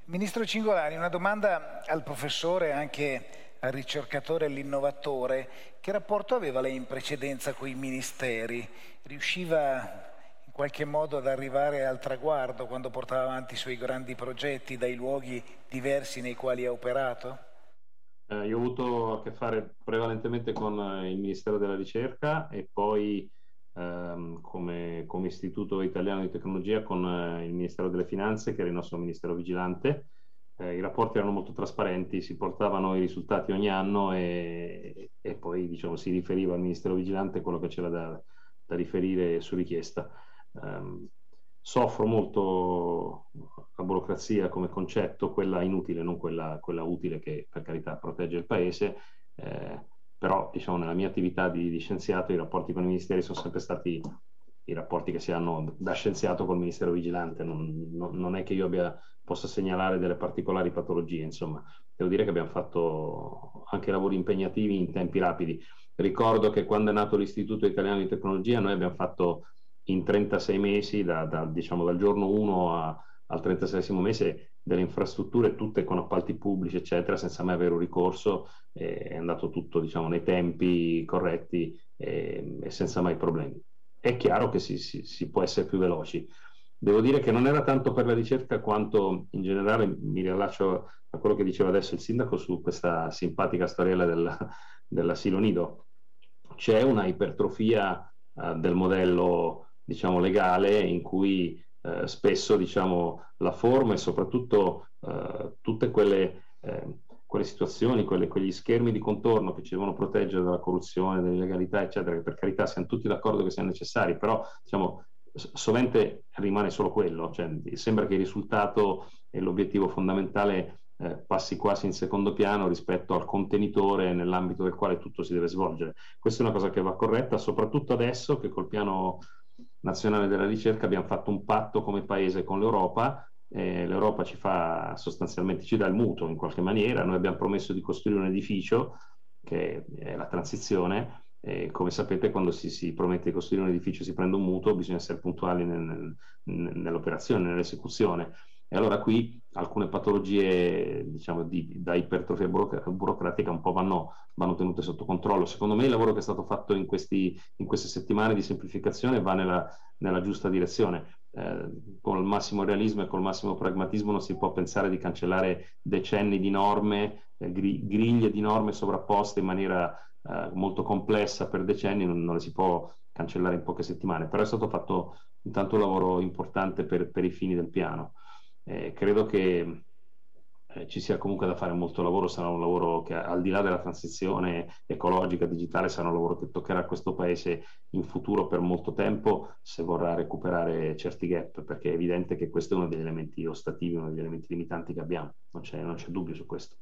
Speaker 1: Ministro Cingolani, una domanda al professore, anche al ricercatore e all'innovatore. Che rapporto aveva lei in precedenza con i ministeri? Riusciva qualche modo ad arrivare al traguardo quando portava avanti i suoi grandi progetti dai luoghi diversi nei quali ha operato?
Speaker 2: Eh, io ho avuto a che fare prevalentemente con eh, il Ministero della Ricerca e poi ehm, come, come, Istituto Italiano di Tecnologia con eh, il Ministero delle Finanze, che era il nostro Ministero vigilante. Eh, I rapporti erano molto trasparenti, si portavano i risultati ogni anno e, e poi diciamo, si riferiva al Ministero vigilante quello che c'era da, da riferire su richiesta ehm, soffro molto la burocrazia come concetto, quella inutile, non quella, quella utile che per carità protegge il paese, eh, però diciamo, nella mia attività di, di, scienziato i rapporti con i ministeri sono sempre stati i rapporti che si hanno da scienziato col ministero vigilante, non, non, non è che io abbia, possa segnalare delle particolari patologie, insomma, devo dire che abbiamo fatto anche lavori impegnativi in tempi rapidi. Ricordo che quando è nato l'Istituto Italiano di Tecnologia noi abbiamo fatto in 36 mesi, da, da, diciamo dal giorno 1 a, al 36 mese, delle infrastrutture tutte con appalti pubblici, eccetera, senza mai avere un ricorso, eh, è andato tutto diciamo, nei tempi corretti eh, e senza mai problemi. È chiaro che si, si, si, può essere più veloci. Devo dire che non era tanto per la ricerca quanto in generale mi rilascio a quello che diceva adesso il sindaco su questa simpatica storiella del, dell'asilo nido. C'è una ipertrofia uh, del modello diciamo, legale in cui eh, spesso diciamo, la forma e soprattutto eh, tutte quelle, eh, quelle situazioni, quelle, quegli schermi di contorno che ci devono proteggere dalla corruzione, dall'illegalità, eccetera, che per carità siamo tutti d'accordo che siano necessari, però diciamo, sovente rimane solo quello, cioè, sembra che il risultato e l'obiettivo fondamentale eh, passi quasi in secondo piano rispetto al contenitore nell'ambito del quale tutto si deve svolgere. Questa è una cosa che va corretta, soprattutto adesso che col piano nazionale della ricerca abbiamo fatto un patto come paese con l'Europa, eh, l'Europa ci fa sostanzialmente, ci dà il mutuo in qualche maniera, noi abbiamo promesso di costruire un edificio che è la transizione, e come sapete quando si, si, promette di costruire un edificio si prende un mutuo, bisogna essere puntuali nel, nel, nell'operazione, nell'esecuzione. E allora qui alcune patologie diciamo, di, da ipertrofia burocratica un po' vanno, vanno, tenute sotto controllo. Secondo me il lavoro che è stato fatto in, questi, in queste settimane di semplificazione va nella, nella giusta direzione. Eh, il massimo realismo e con il massimo pragmatismo non si può pensare di cancellare decenni di norme, eh, griglie di norme sovrapposte in maniera eh, molto complessa per decenni, non, non le si può cancellare in poche settimane, però è stato fatto intanto un lavoro importante per, per i fini del piano. Eh, credo che eh, ci sia comunque da fare molto lavoro, sarà un lavoro che al di là della transizione ecologica, digitale, sarà un lavoro che toccherà questo Paese in futuro per molto tempo se vorrà recuperare certi gap, perché è evidente che questo è uno degli elementi ostativi, uno degli elementi limitanti che abbiamo, non c'è, non c'è dubbio su questo.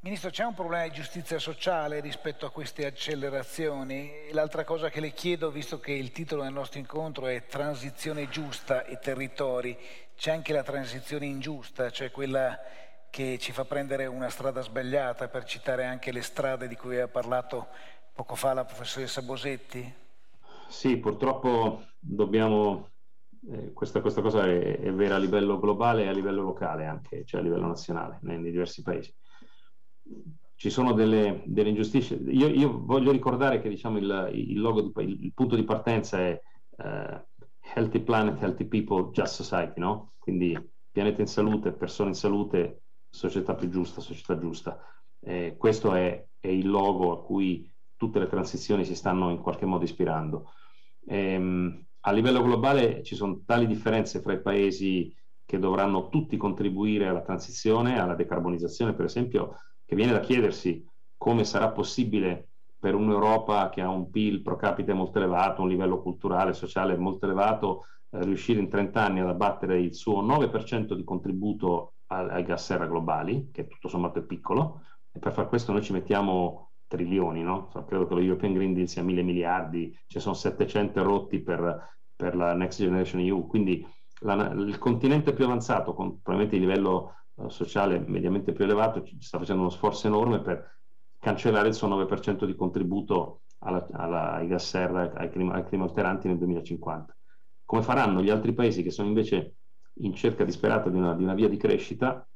Speaker 1: Ministro, c'è un problema di giustizia sociale rispetto a queste accelerazioni? L'altra cosa che le chiedo, visto che il titolo del nostro incontro è Transizione giusta e territori, c'è anche la transizione ingiusta, cioè quella che ci fa prendere una strada sbagliata, per citare anche le strade di cui aveva parlato poco fa la professoressa Bosetti?
Speaker 2: Sì, purtroppo dobbiamo, eh, questa, questa, cosa è, è, vera a livello globale e a livello locale anche, cioè a livello nazionale, nei, nei diversi paesi. Ci sono delle, delle ingiustizie. Io, io, voglio ricordare che diciamo, il, il, logo il, il punto di partenza è uh, Healthy Planet, Healthy People, Just Society, no? Quindi pianeta in salute, persone in salute, società più giusta, società giusta. Eh, questo è, è, il logo a cui tutte le transizioni si stanno in qualche modo ispirando. Ehm, a livello globale ci sono tali differenze fra i paesi che dovranno tutti contribuire alla transizione, alla decarbonizzazione, per esempio, che viene da chiedersi come sarà possibile per un'Europa che ha un PIL pro capite molto elevato, un livello culturale e sociale molto elevato, eh, riuscire in 30 anni ad abbattere il suo 9% di contributo al, ai gas serra globali, che tutto sommato è piccolo, e per far questo noi ci mettiamo trilioni, no? credo che lo European Green Deal sia mille miliardi, ci sono 700 rotti per, per la Next Generation EU, quindi la, il continente più avanzato, con probabilmente il livello sociale mediamente più elevato, ci sta facendo uno sforzo enorme per cancellare il suo 9% di contributo alla, alla, ai gas serra, ai clima, ai clima alteranti nel 2050. Come faranno gli altri paesi che sono invece in cerca disperata di una, di una via di crescita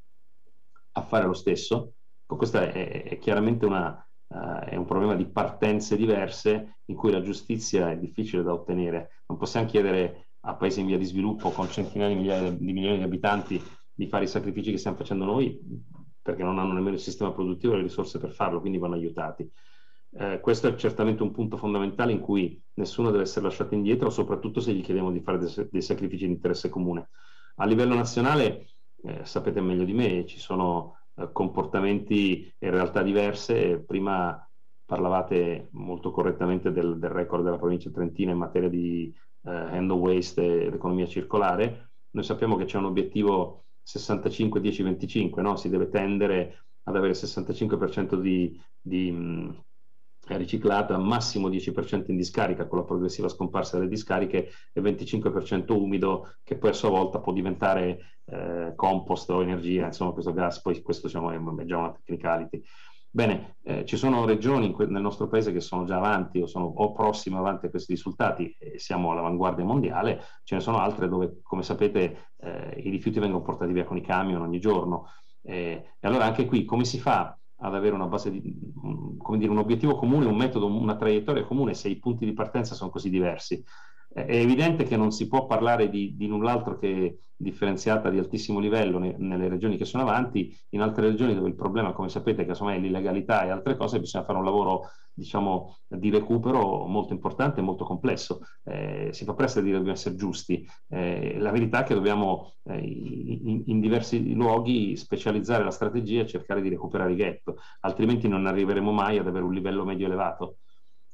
Speaker 2: a fare lo stesso? Questo è, è chiaramente una, Uh, è un problema di partenze diverse in cui la giustizia è difficile da ottenere. Non possiamo chiedere a paesi in via di sviluppo con centinaia di di milioni di abitanti di fare i sacrifici che stiamo facendo noi perché non hanno nemmeno il sistema produttivo e le risorse per farlo, quindi vanno aiutati. Eh, questo è certamente un punto fondamentale in cui nessuno deve essere lasciato indietro, soprattutto se gli chiediamo di fare dei, dei sacrifici di interesse comune. A livello nazionale, eh, sapete meglio di me, ci sono eh, comportamenti e realtà diverse. Prima parlavate molto correttamente del, del, record della provincia trentina in materia di eh, of waste ed economia circolare. Noi sappiamo che c'è un obiettivo 65-10-25, no? si deve tendere ad avere il 65% di, di mh, riciclata, massimo 10% in discarica con la progressiva scomparsa delle discariche e 25% umido che poi a sua volta può diventare eh, compost o energia, insomma questo gas, poi questo diciamo, è già una technicality. Bene, eh, ci sono regioni nel nostro paese che sono già avanti o sono o prossime avanti a questi risultati e siamo all'avanguardia mondiale, ce ne sono altre dove, come sapete, eh, i rifiuti vengono portati via con i camion ogni giorno. Eh, e allora anche qui come si fa ad avere una base di, come dire, un obiettivo comune, un metodo, una traiettoria comune se i punti di partenza sono così diversi? È evidente che non si può parlare di, di null'altro che differenziata di altissimo livello ne, nelle regioni che sono avanti, in altre regioni dove il problema, come sapete, casomai è l'illegalità e altre cose, bisogna fare un lavoro diciamo, di recupero molto importante e molto complesso. Eh, si fa presto a dire che dobbiamo essere giusti. Eh, la verità è che dobbiamo eh, in, in, diversi luoghi specializzare la strategia e cercare di recuperare i gap, altrimenti non arriveremo mai ad avere un livello medio elevato.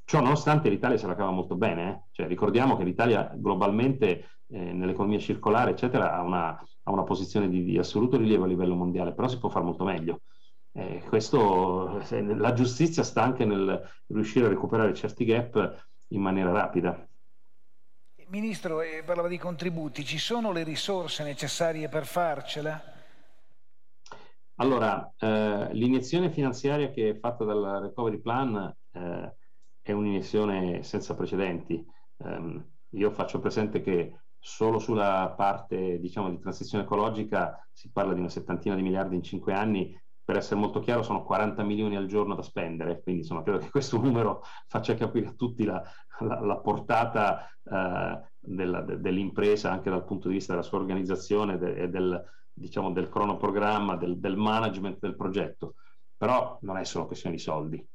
Speaker 2: Ciò nonostante l'Italia se la cava molto bene, eh? cioè, ricordiamo che l'Italia globalmente eh, nell'economia circolare eccetera ha una, ha una posizione di, di, assoluto rilievo a livello mondiale, però si può fare molto meglio. Eh, questo, la giustizia sta anche nel riuscire a recuperare certi gap in maniera rapida.
Speaker 1: Ministro, eh, parlava di contributi, ci sono le risorse necessarie per farcela?
Speaker 2: Allora, eh, l'iniezione finanziaria che è fatta dal Recovery Plan eh, è un'iniezione senza precedenti. Um, io faccio presente che solo sulla parte diciamo, di transizione ecologica si parla di una settantina di miliardi in cinque anni. Per essere molto chiaro, sono 40 milioni al giorno da spendere, quindi insomma, credo che questo numero faccia capire a tutti la, la, la portata uh, della, de, dell'impresa anche dal punto di vista della sua organizzazione de, del, diciamo, del cronoprogramma, del, del management del progetto. Però non è solo questione di soldi,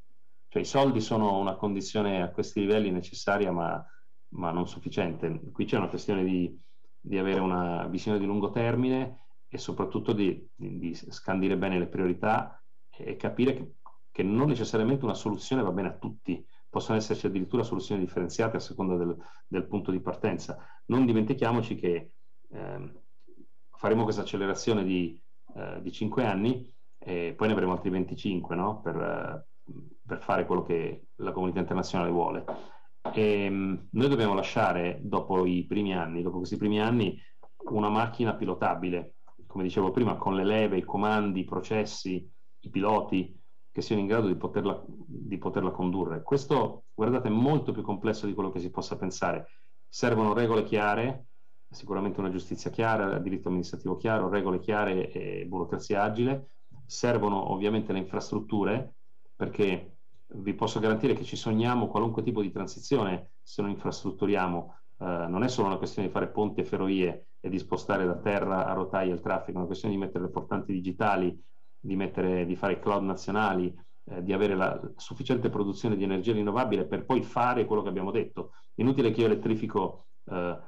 Speaker 2: cioè i soldi sono una condizione a questi livelli necessaria ma, ma non sufficiente. Qui c'è una questione di, di, avere una visione di lungo termine e soprattutto di, di, di scandire bene le priorità e capire che, che, non necessariamente una soluzione va bene a tutti, possono esserci addirittura soluzioni differenziate a seconda del, del punto di partenza. Non dimentichiamoci che eh, faremo questa accelerazione di, eh, di 5 anni e poi ne avremo altri 25 no? per, eh, per fare quello che la comunità internazionale vuole. E, ehm, noi dobbiamo lasciare, dopo i primi anni, dopo questi primi anni, una macchina pilotabile, come dicevo prima, con le leve, i comandi, i processi, i piloti, che siano in grado di poterla, di poterla condurre. Questo, guardate, è molto più complesso di quello che si possa pensare. Servono regole chiare, sicuramente una giustizia chiara, diritto amministrativo chiaro, regole chiare e burocrazia agile. Servono ovviamente le infrastrutture, perché vi posso garantire che ci sogniamo qualunque tipo di transizione se non infrastrutturiamo. Eh, non è solo una questione di fare ponti e ferrovie e di spostare da terra a rotaia il traffico, è una questione di mettere le portanti digitali, di, mettere, di fare cloud nazionali, eh, di avere la sufficiente produzione di energia rinnovabile per poi fare quello che abbiamo detto. Inutile che io elettrifico eh,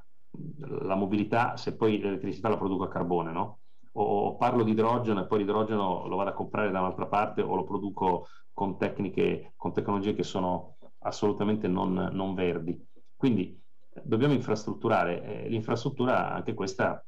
Speaker 2: la mobilità se poi l'elettricità la produco a carbone, no? O parlo di idrogeno e poi l'idrogeno lo vado a comprare da un'altra parte o lo produco con tecniche, con tecnologie che sono assolutamente non, non verdi. Quindi dobbiamo infrastrutturare, eh, l'infrastruttura anche questa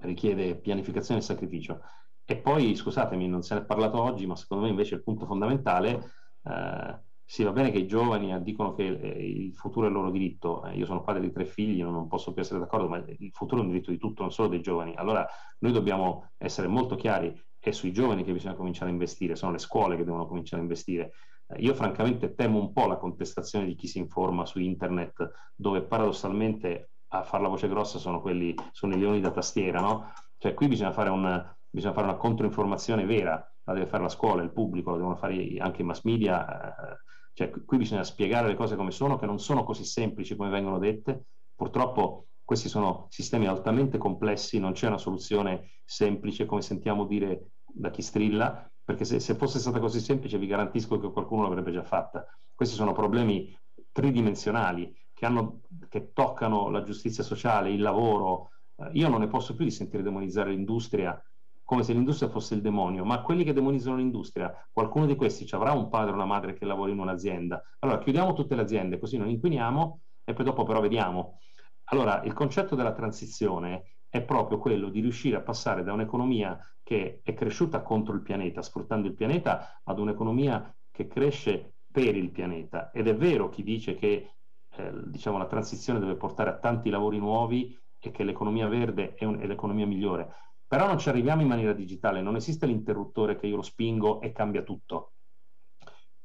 Speaker 2: richiede pianificazione e sacrificio. E poi, scusatemi, non se ne è parlato oggi, ma secondo me invece il punto fondamentale, eh, sì va bene che i giovani eh, dicono che eh, il futuro è il loro diritto, eh, io sono padre di tre figli, non posso più essere d'accordo, ma il futuro è un diritto di tutto, non solo dei giovani. Allora noi dobbiamo essere molto chiari, è sui giovani che bisogna cominciare a investire, sono le scuole che devono cominciare a investire. Io francamente temo un po' la contestazione di chi si informa su internet, dove paradossalmente a fare la voce grossa sono quelli, sono i leoni da tastiera, no? Cioè qui bisogna fare, un, bisogna fare una controinformazione vera, la deve fare la scuola, il pubblico, la devono fare anche i mass media, eh, cioè qui bisogna spiegare le cose come sono, che non sono così semplici come vengono dette. Purtroppo questi sono sistemi altamente complessi, non c'è una soluzione semplice, come sentiamo dire da chi strilla, perché se, se, fosse stata così semplice vi garantisco che qualcuno l'avrebbe già fatta. Questi sono problemi tridimensionali che, hanno, che toccano la giustizia sociale, il lavoro. Eh, io non ne posso più di sentire demonizzare l'industria come se l'industria fosse il demonio, ma quelli che demonizzano l'industria, qualcuno di questi ci avrà un padre o una madre che lavora in un'azienda. Allora chiudiamo tutte le aziende così non inquiniamo e poi dopo però vediamo. Allora il concetto della transizione è proprio quello di riuscire a passare da un'economia che è cresciuta contro il pianeta, sfruttando il pianeta, ad un'economia che cresce per il pianeta. Ed è vero chi dice che eh, diciamo, la transizione deve portare a tanti lavori nuovi e che l'economia verde è, un, è l'economia migliore. Però non ci arriviamo in maniera digitale, non esiste l'interruttore che io lo spingo e cambia tutto.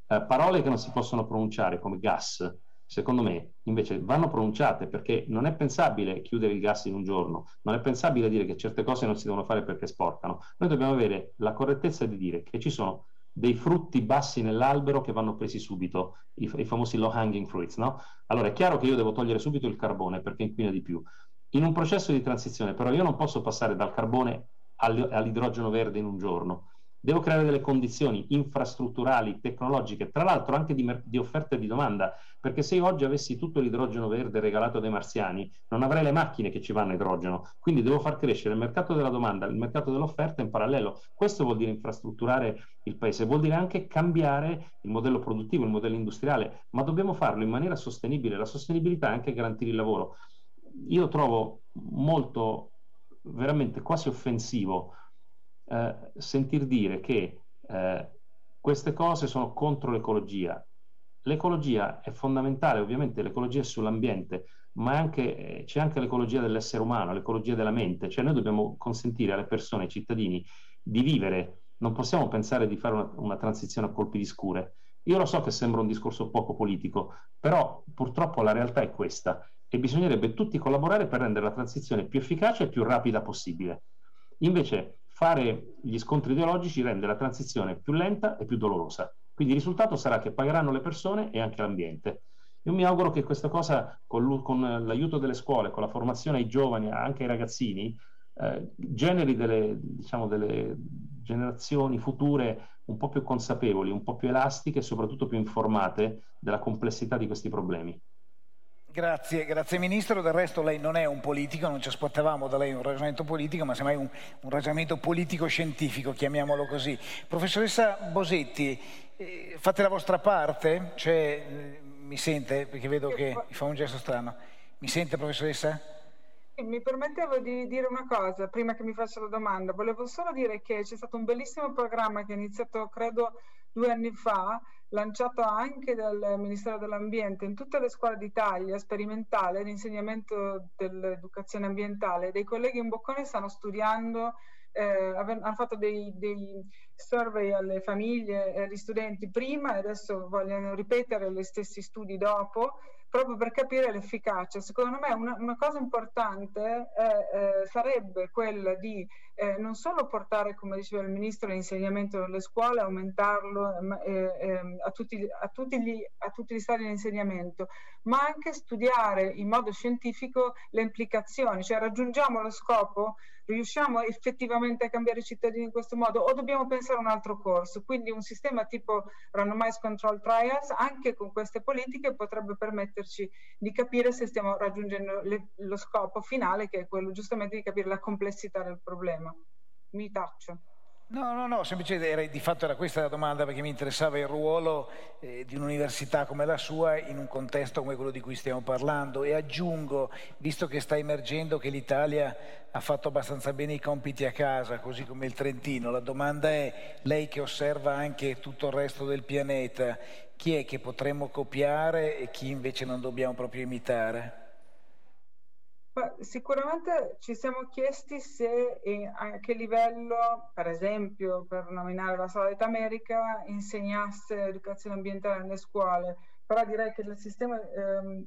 Speaker 2: Eh, parole che non si possono pronunciare come gas, secondo me, invece vanno pronunciate perché non è pensabile chiudere il gas in un giorno, non è pensabile dire che certe cose non si devono fare perché sporcano. Noi dobbiamo avere la correttezza di dire che ci sono dei frutti bassi nell'albero che vanno presi subito, i, i famosi low hanging fruits, no? Allora è chiaro che io devo togliere subito il carbone perché inquina di più. In un processo di transizione però io non posso passare dal carbone all'idrogeno verde in un giorno Devo creare delle condizioni infrastrutturali, tecnologiche, tra l'altro anche di, di, offerta e di domanda, perché se io oggi avessi tutto l'idrogeno verde regalato dai marziani, non avrei le macchine che ci vanno idrogeno. Quindi devo far crescere il mercato della domanda, il mercato dell'offerta in parallelo. Questo vuol dire infrastrutturare il paese, vuol dire anche cambiare il modello produttivo, il modello industriale, ma dobbiamo farlo in maniera sostenibile. La sostenibilità è anche garantire il lavoro. Io trovo molto, veramente quasi offensivo eh, sentir dire che eh, queste cose sono contro l'ecologia. L'ecologia è fondamentale, ovviamente l'ecologia è sull'ambiente, ma anche, eh, c'è anche l'ecologia dell'essere umano, l'ecologia della mente, cioè noi dobbiamo consentire alle persone, ai cittadini, di vivere, non possiamo pensare di fare una, una transizione a colpi di scure. Io lo so che sembra un discorso poco politico, però purtroppo la realtà è questa e bisognerebbe tutti collaborare per rendere la transizione più efficace e più rapida possibile. Invece fare gli scontri ideologici rende la transizione più lenta e più dolorosa. Quindi il risultato sarà che pagheranno le persone e anche l'ambiente. Io mi auguro che questa cosa, con, l'aiuto delle scuole, con la formazione ai giovani, anche ai ragazzini, eh, generi delle, diciamo, delle generazioni future un po' più consapevoli, un po' più elastiche e soprattutto più informate della complessità di questi problemi.
Speaker 1: Grazie, grazie Ministro. Del resto lei non è un politico, non ci aspettavamo da lei un ragionamento politico, ma semmai un, un ragionamento politico-scientifico, chiamiamolo così. Professoressa Bosetti, eh, fate la vostra parte? Cioè, eh, mi sente? Perché vedo che mi fa un gesto strano. Mi sente, professoressa?
Speaker 3: Mi permettevo di dire una cosa prima che mi faccia la domanda. Volevo solo dire che c'è stato un bellissimo programma che è iniziato, credo, due anni fa, lanciato anche dal Ministero dell'Ambiente in tutte le scuole d'Italia, sperimentale, l'insegnamento dell'educazione ambientale. Dei colleghi in Boccone stanno studiando, eh, hanno fatto dei, dei, survey alle famiglie e agli studenti prima e adesso vogliono ripetere gli stessi studi dopo proprio per capire l'efficacia. Secondo me una, una cosa importante è, eh, sarebbe quella di eh, non solo portare, come diceva il Ministro, l'insegnamento nelle scuole, aumentarlo eh, ehm, a, tutti, a, tutti gli, a tutti gli stadi di insegnamento, ma anche studiare in modo scientifico le implicazioni, cioè raggiungiamo lo scopo, riusciamo effettivamente a cambiare i cittadini in questo modo o dobbiamo pensare a un altro corso. Quindi un sistema tipo randomized control trials anche con queste politiche potrebbe permetterci di capire se stiamo raggiungendo le, lo scopo finale che è quello giustamente di capire la complessità del problema. mi taccio.
Speaker 1: No, no, no, semplicemente era, di fatto era questa la domanda perché mi interessava il ruolo eh, di un'università come la sua in un contesto come quello di cui stiamo parlando e aggiungo, visto che sta emergendo che l'Italia ha fatto abbastanza bene i compiti a casa, così come il Trentino, la domanda è, lei che osserva anche tutto il resto del pianeta, chi è che potremmo copiare e chi invece non dobbiamo proprio imitare?
Speaker 3: Sicuramente ci siamo chiesti se e a che livello, per esempio, per nominare la Solid America, insegnasse educazione ambientale nelle scuole, però direi che il sistema ehm,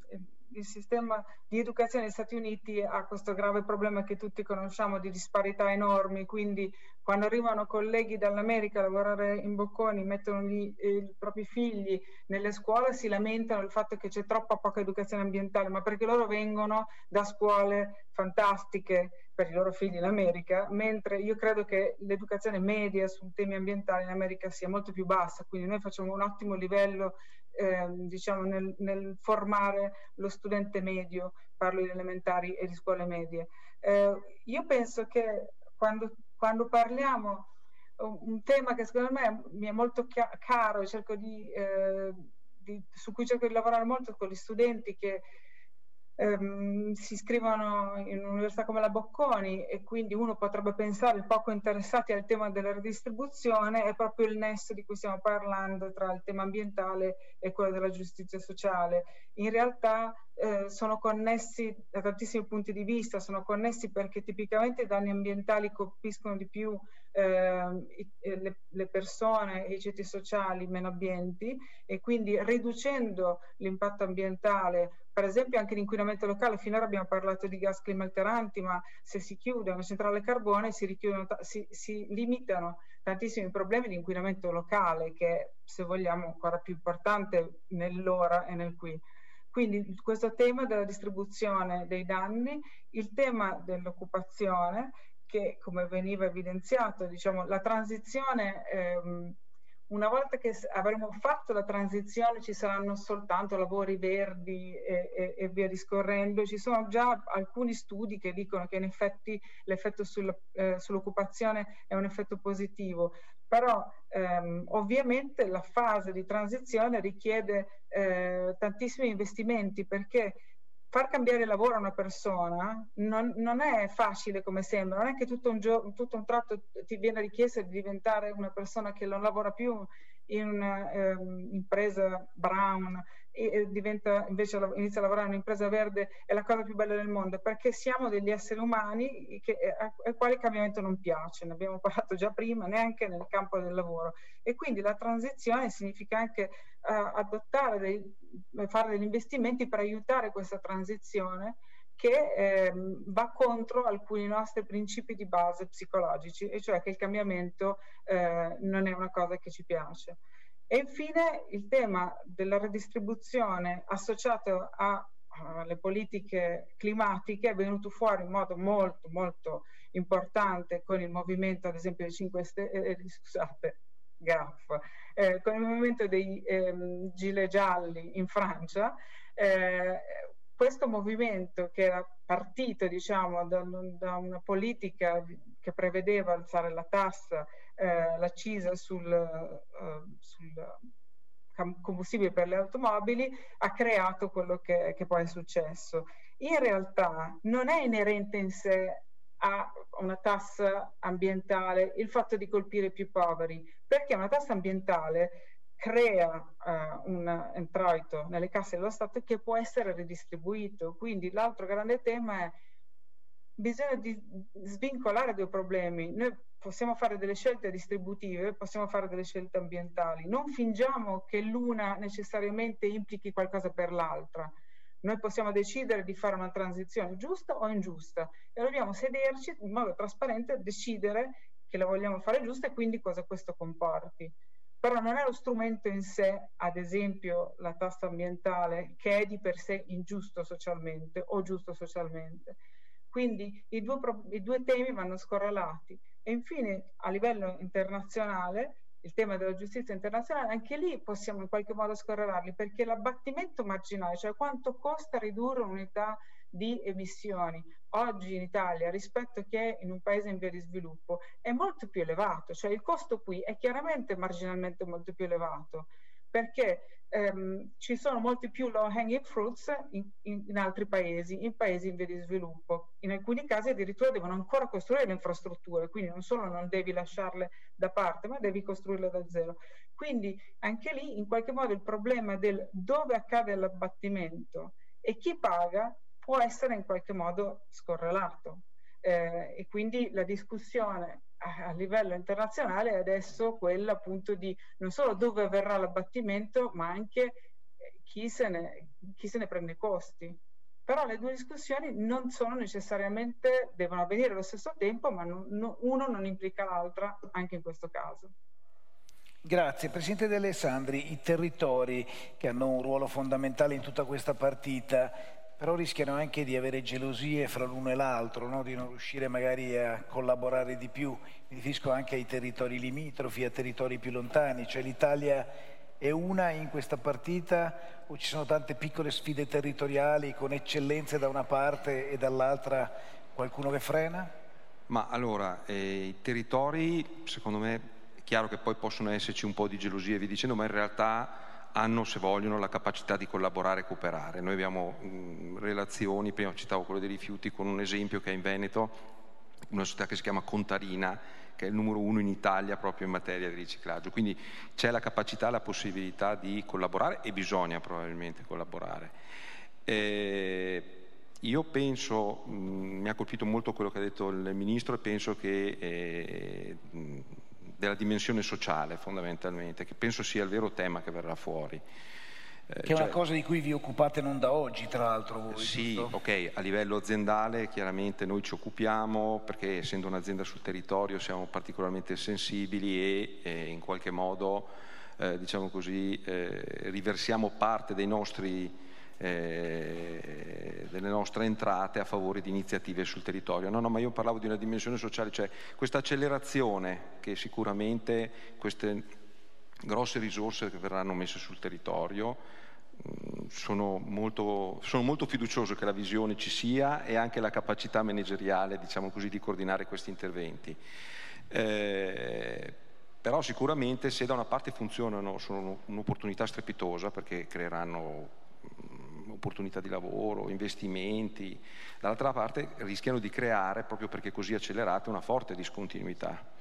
Speaker 3: il sistema di educazione negli Stati Uniti ha questo grave problema che tutti conosciamo di disparità enormi, quindi quando arrivano colleghi dall'America a lavorare in Bocconi, mettono gli, eh, i propri figli nelle scuole, si lamentano del fatto che c'è troppa poca educazione ambientale, ma perché loro vengono da scuole fantastiche per i loro figli in America, mentre io credo che l'educazione media su temi ambientali in America sia molto più bassa, quindi noi facciamo un ottimo livello eh, diciamo nel, nel, formare lo studente medio, parlo di elementari e di scuole medie. Eh, io penso che quando, quando, parliamo, un tema che secondo me mi è molto caro, cerco di, eh, di, su cui cerco di lavorare molto con gli studenti che ehm, si iscrivono in un'università come la Bocconi e quindi uno potrebbe pensare poco interessati al tema della redistribuzione è proprio il nesso di cui stiamo parlando tra il tema ambientale e quello della giustizia sociale. In realtà eh, sono connessi da tantissimi punti di vista, sono connessi perché tipicamente i danni ambientali colpiscono di più eh, le, le, persone e i ceti sociali meno abbienti e quindi riducendo l'impatto ambientale per esempio anche l'inquinamento locale, finora abbiamo parlato di gas climalteranti, ma se si chiude una centrale carbone si, si, si limitano tantissimi problemi di inquinamento locale, che è, se vogliamo, ancora più importante nell'ora e nel qui. Quindi questo tema della distribuzione dei danni, il tema dell'occupazione, che come veniva evidenziato, diciamo, la transizione ehm, una volta che avremo fatto la transizione ci saranno soltanto lavori verdi e, e, e via discorrendo. Ci sono già alcuni studi che dicono che in effetti l'effetto sul, eh, sull'occupazione è un effetto positivo, però ehm, ovviamente la fase di transizione richiede eh, tantissimi investimenti perché far cambiare lavoro a una persona non, non, è facile come sembra, non è che tutto un, giorno, tutto un tratto ti viene richiesto di diventare una persona che non lavora più in un'impresa ehm, brown e diventa, invece inizia a lavorare in un'impresa verde è la cosa più bella del mondo perché siamo degli esseri umani che, ai quali il cambiamento non piace, ne abbiamo parlato già prima, neanche nel campo del lavoro. E quindi la transizione significa anche uh, adottare, dei, fare degli investimenti per aiutare questa transizione che eh, va contro alcuni nostri principi di base psicologici, e cioè che il cambiamento eh, non è una cosa che ci piace. E infine il tema della redistribuzione associato alle politiche climatiche è venuto fuori in modo molto molto importante con il movimento ad esempio dei 5 Stelle, eh, eh, scusate, gaff, eh, con il movimento dei eh, gilet gialli in Francia, eh, questo movimento che era partito diciamo, da, da, una politica che prevedeva alzare la tassa, eh, l'accisa sul, eh, sul, combustibile per le automobili, ha creato quello che, che, poi è successo. In realtà non è inerente in sé a una tassa ambientale il fatto di colpire i più poveri, perché una tassa ambientale crea uh, un introito nelle casse dello Stato che può essere ridistribuito. Quindi l'altro grande tema è bisogna svincolare due problemi. Noi possiamo fare delle scelte distributive, possiamo fare delle scelte ambientali. Non fingiamo che l'una necessariamente implichi qualcosa per l'altra. Noi possiamo decidere di fare una transizione giusta o ingiusta e dobbiamo sederci in modo trasparente a decidere che la vogliamo fare giusta e quindi cosa questo comporti però non è lo strumento in sé, ad esempio la tassa ambientale, che è di per sé ingiusto socialmente o giusto socialmente. Quindi i due, i due temi vanno scorrelati. E infine, a livello internazionale, il tema della giustizia internazionale, anche lì possiamo in qualche modo scorrelarli, perché l'abbattimento marginale, cioè quanto costa ridurre un'unità di emissioni oggi in Italia rispetto che in un paese in via di sviluppo è molto più elevato, cioè il costo qui è chiaramente marginalmente molto più elevato perché ehm, ci sono molti più low hanging fruits in, in, in, altri paesi, in paesi in via di sviluppo. In alcuni casi addirittura devono ancora costruire le infrastrutture, quindi non solo non devi lasciarle da parte, ma devi costruirle da zero. Quindi anche lì in qualche modo il problema del dove accade l'abbattimento e chi paga può essere in qualche modo scorrelato. Eh, e quindi la discussione a, a livello internazionale è adesso quella appunto di non solo dove avverrà l'abbattimento, ma anche eh, chi se ne, chi se ne prende i costi. Però le due discussioni non sono necessariamente, devono avvenire allo stesso tempo, ma non, no, uno non implica l'altra anche in questo caso.
Speaker 1: Grazie. Presidente De Alessandri, i territori che hanno un ruolo fondamentale in tutta questa partita però rischiano anche di avere gelosie fra l'uno e l'altro, no? di non riuscire magari a collaborare di più. Mi riferisco anche ai territori limitrofi, a territori più lontani, cioè l'Italia è una in questa partita o ci sono tante piccole sfide territoriali con eccellenze da una parte e dall'altra qualcuno che frena?
Speaker 4: Ma allora, eh, i territori, secondo me, è chiaro che poi possono esserci un po' di gelosie, vi dicendo, ma in realtà hanno, se vogliono, la capacità di collaborare e cooperare. Noi abbiamo mh, relazioni, prima citavo quello dei rifiuti, con un esempio che è in Veneto, una società che si chiama Contarina, che è il numero uno in Italia proprio in materia di riciclaggio. Quindi c'è la capacità, la possibilità di collaborare e bisogna probabilmente collaborare. Eh, io penso, mh, mi ha colpito molto quello che ha detto il Ministro e penso che eh, della dimensione sociale fondamentalmente, che penso sia il vero tema che verrà fuori.
Speaker 1: Eh, che è una cioè, cosa di cui vi occupate non da oggi, tra l'altro voi.
Speaker 4: Sì,
Speaker 1: giusto?
Speaker 4: ok, a livello aziendale chiaramente noi ci occupiamo perché essendo un'azienda sul territorio siamo particolarmente sensibili e eh, in qualche modo, eh, diciamo così, eh, riversiamo parte dei nostri eh, delle nostre entrate a favore di iniziative sul territorio. No, no, ma io parlavo di una dimensione sociale, cioè questa accelerazione che sicuramente queste grosse risorse che verranno messe sul territorio mm, sono molto, sono molto, fiducioso che la visione ci sia e anche la capacità manageriale diciamo così, di coordinare questi interventi. Eh, però sicuramente se da una parte funzionano sono un'opportunità strepitosa perché creeranno opportunità di lavoro, investimenti, dall'altra parte rischiano di creare, proprio perché così accelerate, una forte discontinuità.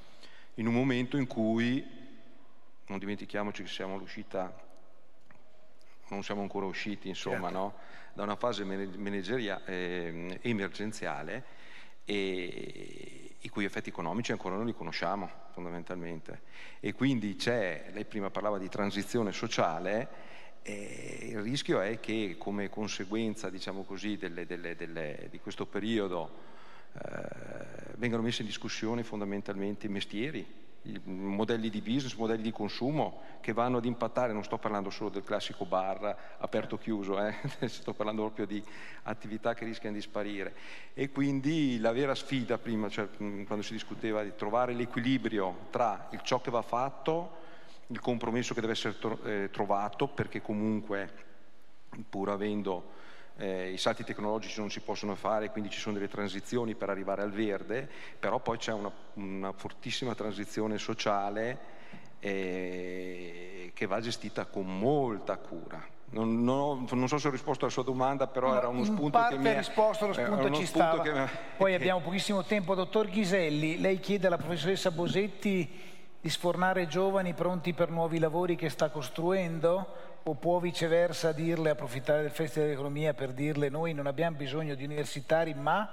Speaker 4: In un momento in cui, non dimentichiamoci che siamo all'uscita, non siamo ancora usciti, insomma, certo. no? da una fase manageriale eh, emergenziale e i cui effetti economici ancora non li conosciamo fondamentalmente. E quindi c'è, lei prima parlava di transizione sociale, e il rischio è che come conseguenza diciamo così, delle, delle, delle, di questo periodo eh, vengano messe in discussione fondamentalmente i mestieri, i modelli di business, modelli di consumo che vanno ad impattare, non sto parlando solo del classico bar aperto o chiuso, eh, sto parlando proprio di attività che rischiano di sparire. E quindi la vera sfida prima, cioè, quando si discuteva di trovare l'equilibrio tra il ciò che va fatto il compromesso che deve essere eh, trovato perché comunque pur avendo eh, i salti tecnologici non si possono fare, quindi ci sono delle transizioni per arrivare al verde, però poi c'è una, una fortissima transizione sociale eh, che va gestita con molta cura. Non, non, non, so se ho risposto alla sua domanda, però no, era uno spunto
Speaker 1: che
Speaker 4: mi
Speaker 1: ha risposto, lo spunto ci spunto stava. Poi abbiamo pochissimo tempo. Dottor Ghiselli, lei chiede alla professoressa Bosetti di sfornare giovani pronti per nuovi lavori che sta costruendo o può viceversa dirle, approfittare del Festival dell'Economia per dirle noi non abbiamo bisogno di universitari ma...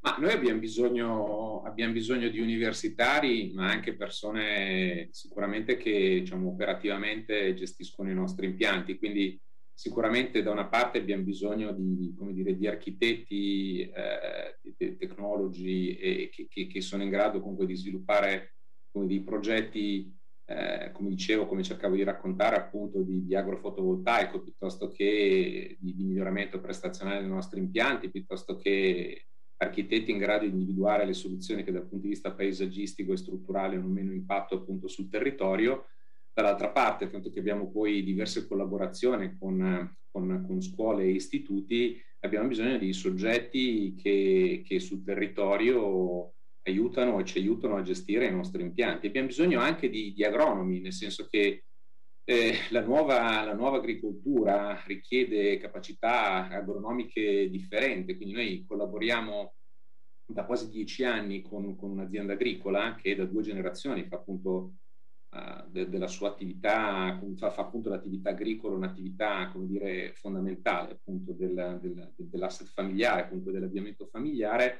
Speaker 5: Ma noi abbiamo bisogno, abbiamo bisogno di universitari, ma anche persone sicuramente che diciamo, operativamente gestiscono i nostri impianti. Quindi sicuramente da una parte abbiamo bisogno di, dire, di architetti, eh, di tecnologi e che, che, che, sono in grado comunque di sviluppare dei progetti, eh, come dicevo, come cercavo di raccontare appunto di, di agrofotovoltaico piuttosto che di, di, miglioramento prestazionale dei nostri impianti, piuttosto che architetti in grado di individuare le soluzioni che dal punto di vista paesaggistico e strutturale hanno meno impatto appunto sul territorio, dall'altra parte, tanto che abbiamo poi diverse collaborazioni con, con, con scuole e istituti, abbiamo bisogno di soggetti che, che sul territorio aiutano e ci aiutano a gestire i nostri impianti. Abbiamo bisogno anche di, di agronomi, nel senso che eh, la, nuova, la, nuova, agricoltura richiede capacità agronomiche differenti, quindi noi collaboriamo da quasi dieci anni con, con un'azienda agricola che da due generazioni fa appunto uh, de, della sua attività, fa, fa, appunto l'attività agricola un'attività, come dire, fondamentale appunto del, del, dell'asset familiare, appunto dell'avviamento familiare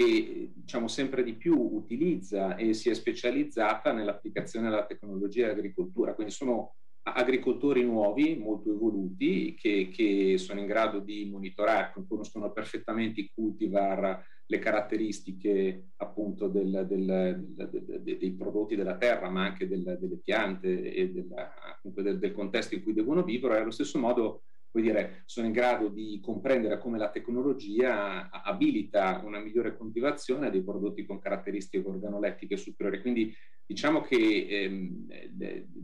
Speaker 5: e diciamo sempre di più utilizza e si è specializzata nell'applicazione della tecnologia e agricoltura. Quindi sono agricoltori nuovi, molto evoluti, che, che, sono in grado di monitorare, conoscono perfettamente i cultivar, le caratteristiche appunto del, del, del, dei prodotti della terra, ma anche delle piante e del, contesto in cui devono vivere, e allo stesso modo vuol dire, sono in grado di comprendere come la tecnologia abilita una migliore coltivazione dei prodotti con caratteristiche organolettiche superiori. Quindi diciamo che ehm,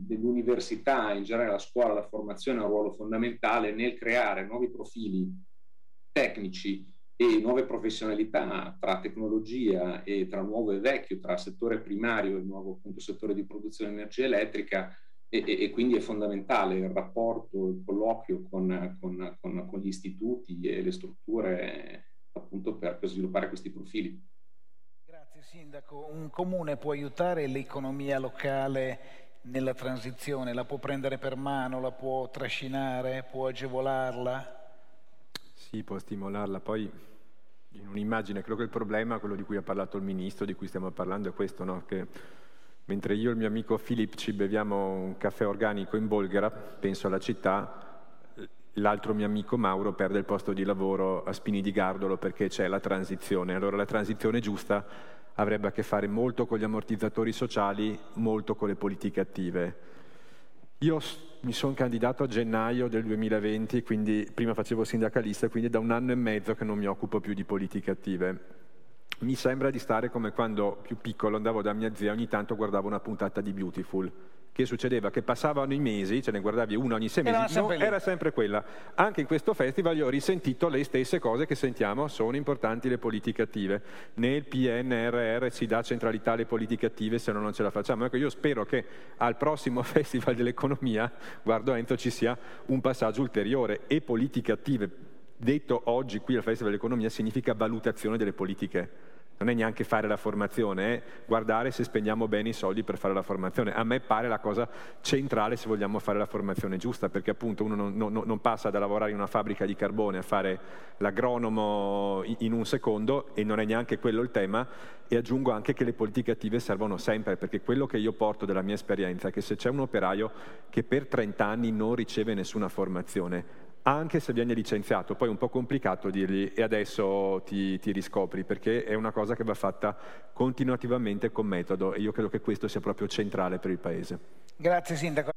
Speaker 5: l'università, in generale la scuola, la formazione ha un ruolo fondamentale nel creare nuovi profili tecnici e nuove professionalità tra tecnologia e tra nuovo e vecchio, tra settore primario e nuovo appunto, settore di produzione di energia elettrica, e, e, quindi è fondamentale il rapporto, il colloquio con, con, con, con gli istituti e le strutture appunto per, per sviluppare questi profili.
Speaker 1: Grazie Sindaco. Un comune può aiutare l'economia locale nella transizione? La può prendere per mano, la può trascinare, può agevolarla?
Speaker 6: Sì, può stimolarla. Poi in un'immagine, credo che il problema, quello di cui ha parlato il Ministro, di cui stiamo parlando, è questo, no? che Mentre io e il mio amico Filippo ci beviamo un caffè organico in Bolghera, penso alla città, l'altro mio amico Mauro perde il posto di lavoro a Spini di Gardolo perché c'è la transizione. Allora la transizione giusta avrebbe a che fare molto con gli ammortizzatori sociali, molto con le politiche attive. Io mi sono candidato a gennaio del 2020, quindi prima facevo sindacalista, quindi da un anno e mezzo che non mi occupo più di politiche attive mi sembra di stare come quando più piccolo andavo da mia zia, ogni tanto guardavo una puntata di Beautiful. Che succedeva? Che passavano i mesi, ce ne guardavi una ogni sei mesi, era sempre, no, era sempre quella. Anche in questo festival io ho risentito le stesse cose che sentiamo, sono importanti le politiche attive. Nel PNRR si dà centralità alle politiche attive se no non ce la facciamo. Ecco, io spero che al prossimo Festival dell'Economia, guardo Enzo, ci sia un passaggio ulteriore e politiche attive detto oggi qui al Festival dell'Economia significa valutazione delle politiche. Non è neanche fare la formazione, è guardare se spendiamo bene i soldi per fare la formazione. A me pare la cosa centrale se vogliamo fare la formazione giusta, perché appunto uno non, non, non passa da lavorare in una fabbrica di carbone a fare l'agronomo in un secondo e non è neanche quello il tema. E aggiungo anche che le politiche attive servono sempre, perché quello che io porto della mia esperienza è che se c'è un operaio che per 30 anni non riceve nessuna formazione, anche se viene licenziato. Poi è un po' complicato dirgli e adesso ti, ti, riscopri, perché è una cosa che va fatta continuativamente con metodo e io credo che questo sia proprio centrale per il Paese.
Speaker 1: Grazie Sindaco.